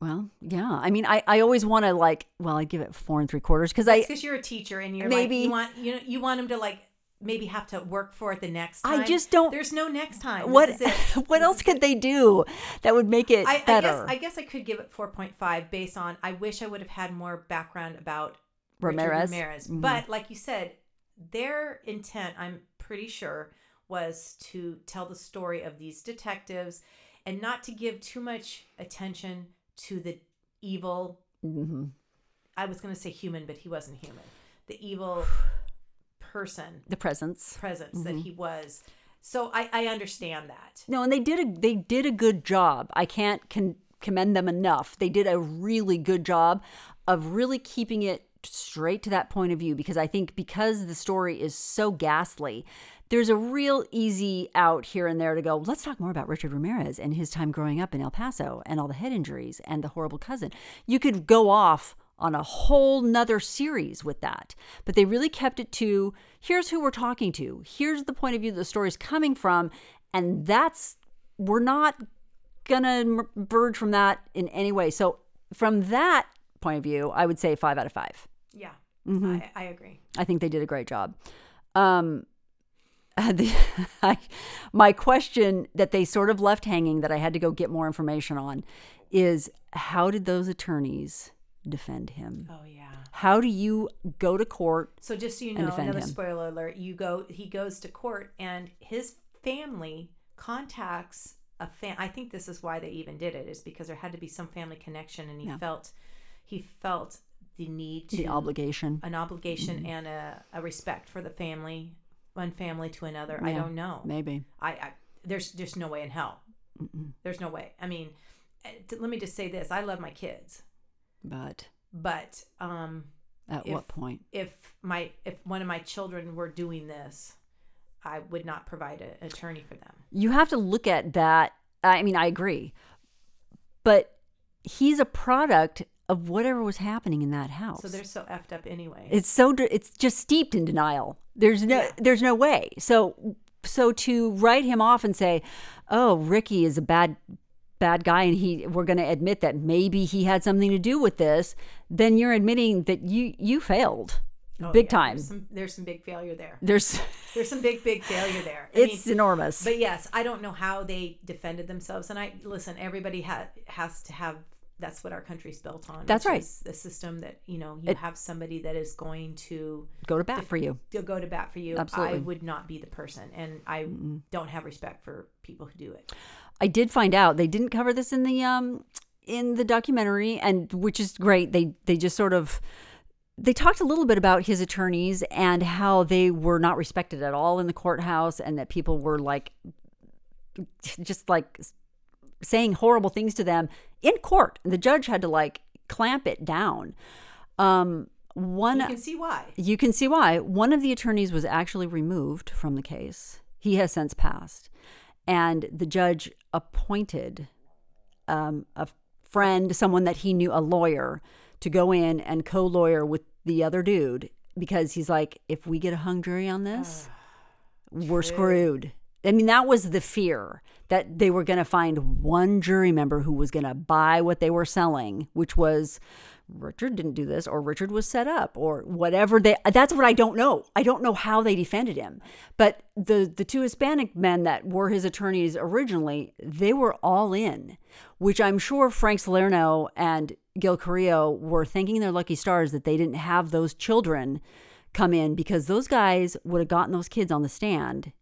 Well, yeah. I mean, I, I always want to like. Well, I'd give it four and three quarters because I because you're a teacher and you're Maybe- like you want you know you want them to like maybe have to work for it the next I just don't- There's no next time. what it. what else could they do that would make it I, I guess better? I guess I could give it 4.5 based on I wish I would have had more background about Ramirez? Richard Ramirez. Mhm. But like you said, their intent, I'm pretty sure, was to tell the story of these detectives and not to give too much attention to the evil. Mhm. I was going to say human, but he wasn't human. The evil person The presence. presence Mm-hmm. that he was. So I, I understand that. No, and they did a they did a good job. I can't con- commend them enough. They did a really good job of really keeping it straight to that point of view because I think because the story is so ghastly, there's a real easy out here and there to go, let's talk more about Richard Ramirez and his time growing up in El Paso and all the head injuries and the horrible cousin. You could go off on a whole nother series with that. But they really kept it to here's who we're talking to, here's the point of view the story's coming from, and that's we're not gonna verge from that in any way. So from that point of view, I would say five out of five. Yeah, Mm-hmm. I, I agree. I think they did a great job. Um, the, I, my question that they sort of left hanging that I had to go get more information on is how did those attorneys defend him? Oh yeah. How do you go to court? So just so you know, another him. spoiler alert: you go, he goes to court, and his family contacts a fan. I think this is why they even did it, is because there had to be some family connection, and he Yeah. felt he felt the need to The obligation. an obligation Mm-hmm. and a, a respect for the family, one family to another. I don't know. Maybe. I, I there's just no way in hell. There's no way. I mean, eh, let me just say this: I love my kids, But but um, at If- what point? if my if one of my children were doing this, I would not provide a- an attorney for them. You have to look at that. I mean, I agree. But he's a product of whatever was happening in that house. So they're so effed up anyway. it's so it's just steeped in denial there's no Yeah. there's no way so so to write him off and say oh ricky is a bad bad guy and he we're going to admit that maybe he had something to do with this then you're admitting that you you failed Oh, big yeah, time There's some, there's some big failure there. there's There's some big big failure there. I it's mean, enormous But yes, I don't know how they defended themselves. And I listen, everybody ha- has to have. That's what our country's built on. That's right. The system that you know you have somebody that is going to go to bat for you to go to bat for you. Absolutely. I would not be the person, and I don't have respect for people who do it. I did find out they didn't cover this in the um in the documentary and which is great. They they just sort of they talked a little bit about his attorneys and how they were not respected at all in the courthouse and that people were like just like saying horrible things to them in court. The judge had to like clamp it down. Um one You can see why. you can see why. One of the attorneys was actually removed from the case. He has since passed. And the judge appointed um, a friend, someone that he knew, a lawyer, to go in and co lawyer with the other dude because he's like, if we get a hung jury on this, we're screwed. I mean, that was the fear that they were going to find one jury member who was going to buy what they were selling, which was Richard didn't do this, or Richard was set up, or whatever. They that's what I don't know. I don't know how they defended him. But the the two Hispanic men that were his attorneys originally, they were all in, which I'm sure Frank Salerno and Gil Carrillo were thanking their lucky stars that they didn't have those children come in because those guys would have gotten those kids on the stand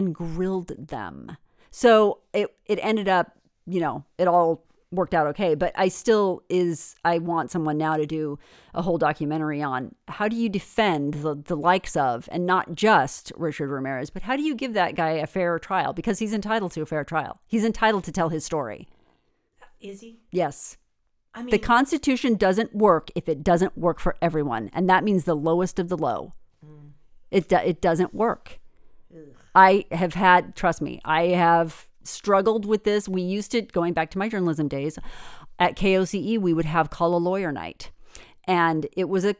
and grilled them. So it it ended up, you know, it all worked out okay. But I still is I want someone now to do a whole documentary on how do you defend the, the likes of and not just Richard Ramirez, but how do you give that guy a fair trial? Because he's entitled to a fair trial. He's entitled to tell his story. Is he? Yes. I mean, The Constitution doesn't work if it doesn't work for everyone, and that means the lowest of the low. Mm. It do, it doesn't work. I have had, trust me, I have struggled with this. We used to going back to my journalism days at KOCE, we would have call a lawyer night, and it was a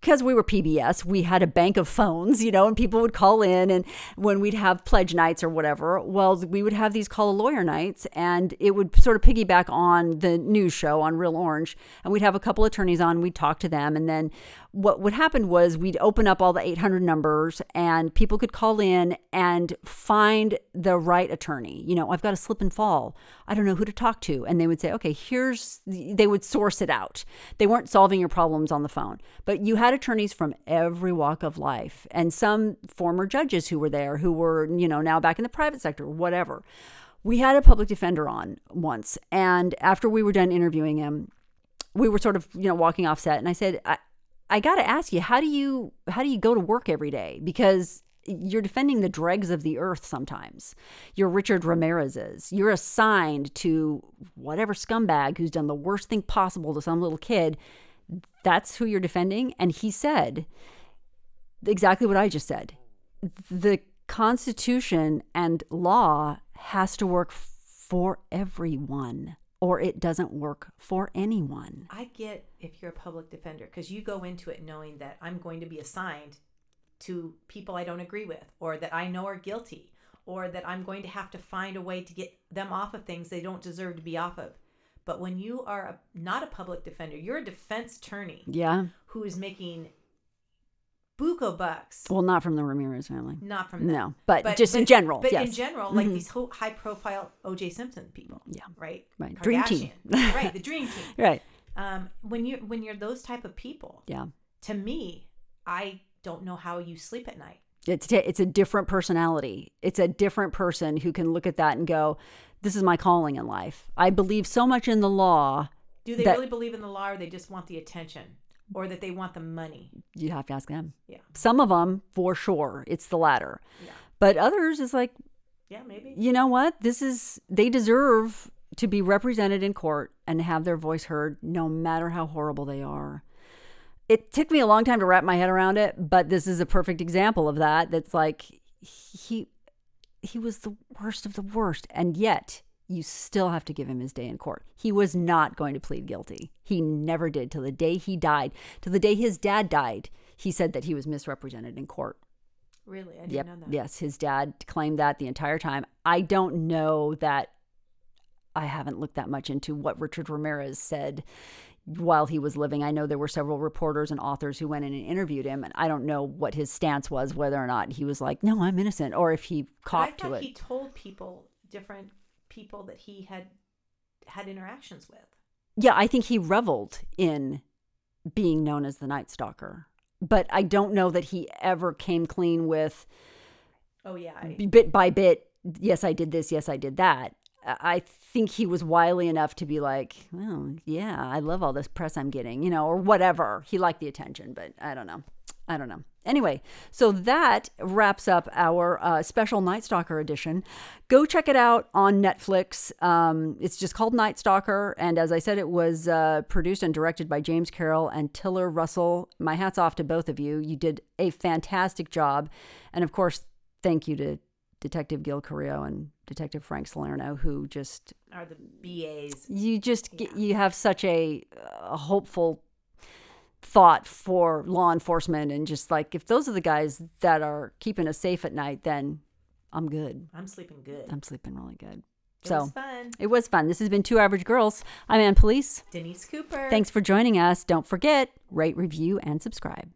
because we were PBS, we had a bank of phones, you know, and people would call in. And when we'd have pledge nights or whatever, well, we would have these call a lawyer nights, and it would sort of piggyback on the news show on Real Orange. And we'd have a couple attorneys on, we'd talk to them. And then what would happen was we'd open up all the 800 numbers, and people could call in and find the right attorney. You know, I've got a slip and fall. I don't know who to talk to. And they would say, okay, here's, they would source it out. They weren't solving your problems on the phone, but you had attorneys from every walk of life and some former judges who were there who were, you know, now back in the private sector, whatever. We had a public defender on once. And after we were done interviewing him, we were sort of, you know, walking off set. And I said, I, I got to ask you, how do you, how do you go to work every day? Because you're defending the dregs of the earth sometimes. You're Richard Ramirez's. You're assigned to whatever scumbag who's done the worst thing possible to some little kid. That's who you're defending. And he said exactly what I just said. The Constitution and law has to work for everyone, or it doesn't work for anyone. I get if you're a public defender because you go into it knowing that I'm going to be assigned to people I don't agree with or that I know are guilty or that I'm going to have to find a way to get them off of things they don't deserve to be off of. But when you are a, not a public defender, you're a defense attorney Yeah. who is making buco bucks. Well, not from the Ramirez family. Not from them. No, but just in general, But in yes. Mm-hmm. general, like these whole high profile OJ Simpson people. Yeah. Right. Right. Dream team. Right. The dream team. Right. Um, when you when you're those type of people, Yeah. to me, I don't know how you sleep at night. It's t- it's a different personality. It's a different person who can look at that and go, "This is my calling in life." I believe so much in the law. Do they That- really believe in the law, or they just want the attention, or that they want the money? You'd have to ask them. Yeah. Some of them, for sure, it's the latter. Yeah. But others is like, Yeah, maybe. you know what? This is they deserve to be represented in court and have their voice heard, no matter how horrible they are. It took me a long time to wrap my head around it, but this is a perfect example of that. That's like he he was the worst of the worst, and yet you still have to give him his day in court. He was not going to plead guilty. He never did till the day he died. Till the day his dad died, he said that he was misrepresented in court. Really, I didn't Yep. know that. Yes, his dad claimed that the entire time. I don't know that. I haven't looked that much into what Richard Ramirez said while he was living. I know there were several reporters and authors who went in and interviewed him, and I don't know what his stance was, whether or not he was like, "No, I'm innocent," or if he copped to thought it. he told people, different people that he had had interactions with. Yeah, I think he reveled in being known as the Night Stalker, but I don't know that he ever came clean with. Oh yeah, I, bit by bit, yes, I did this, yes, I did that. I I think he was wily enough to be like, well, yeah, I love all this press I'm getting, you know, or whatever. He liked the attention, but I don't know. I don't know. Anyway, so that wraps up our uh, special Night Stalker edition. Go check it out on Netflix. Um, it's just called Night Stalker. And as I said, it was uh, produced and directed by James Carroll and Tiller Russell. My hat's off to both of you. You did a fantastic job. And of course, thank you to Detective Gil Carrillo and Detective Frank Salerno, who just are the BAs. you just get, you have such a, a hopeful thought for law enforcement and just like if those are the guys that are keeping us safe at night then i'm good. I'm sleeping good. i'm sleeping really good. It so was fun. it was fun. This has been two average girls. I'm ann police. Denise Cooper. thanks for joining us. Don't forget rate review and subscribe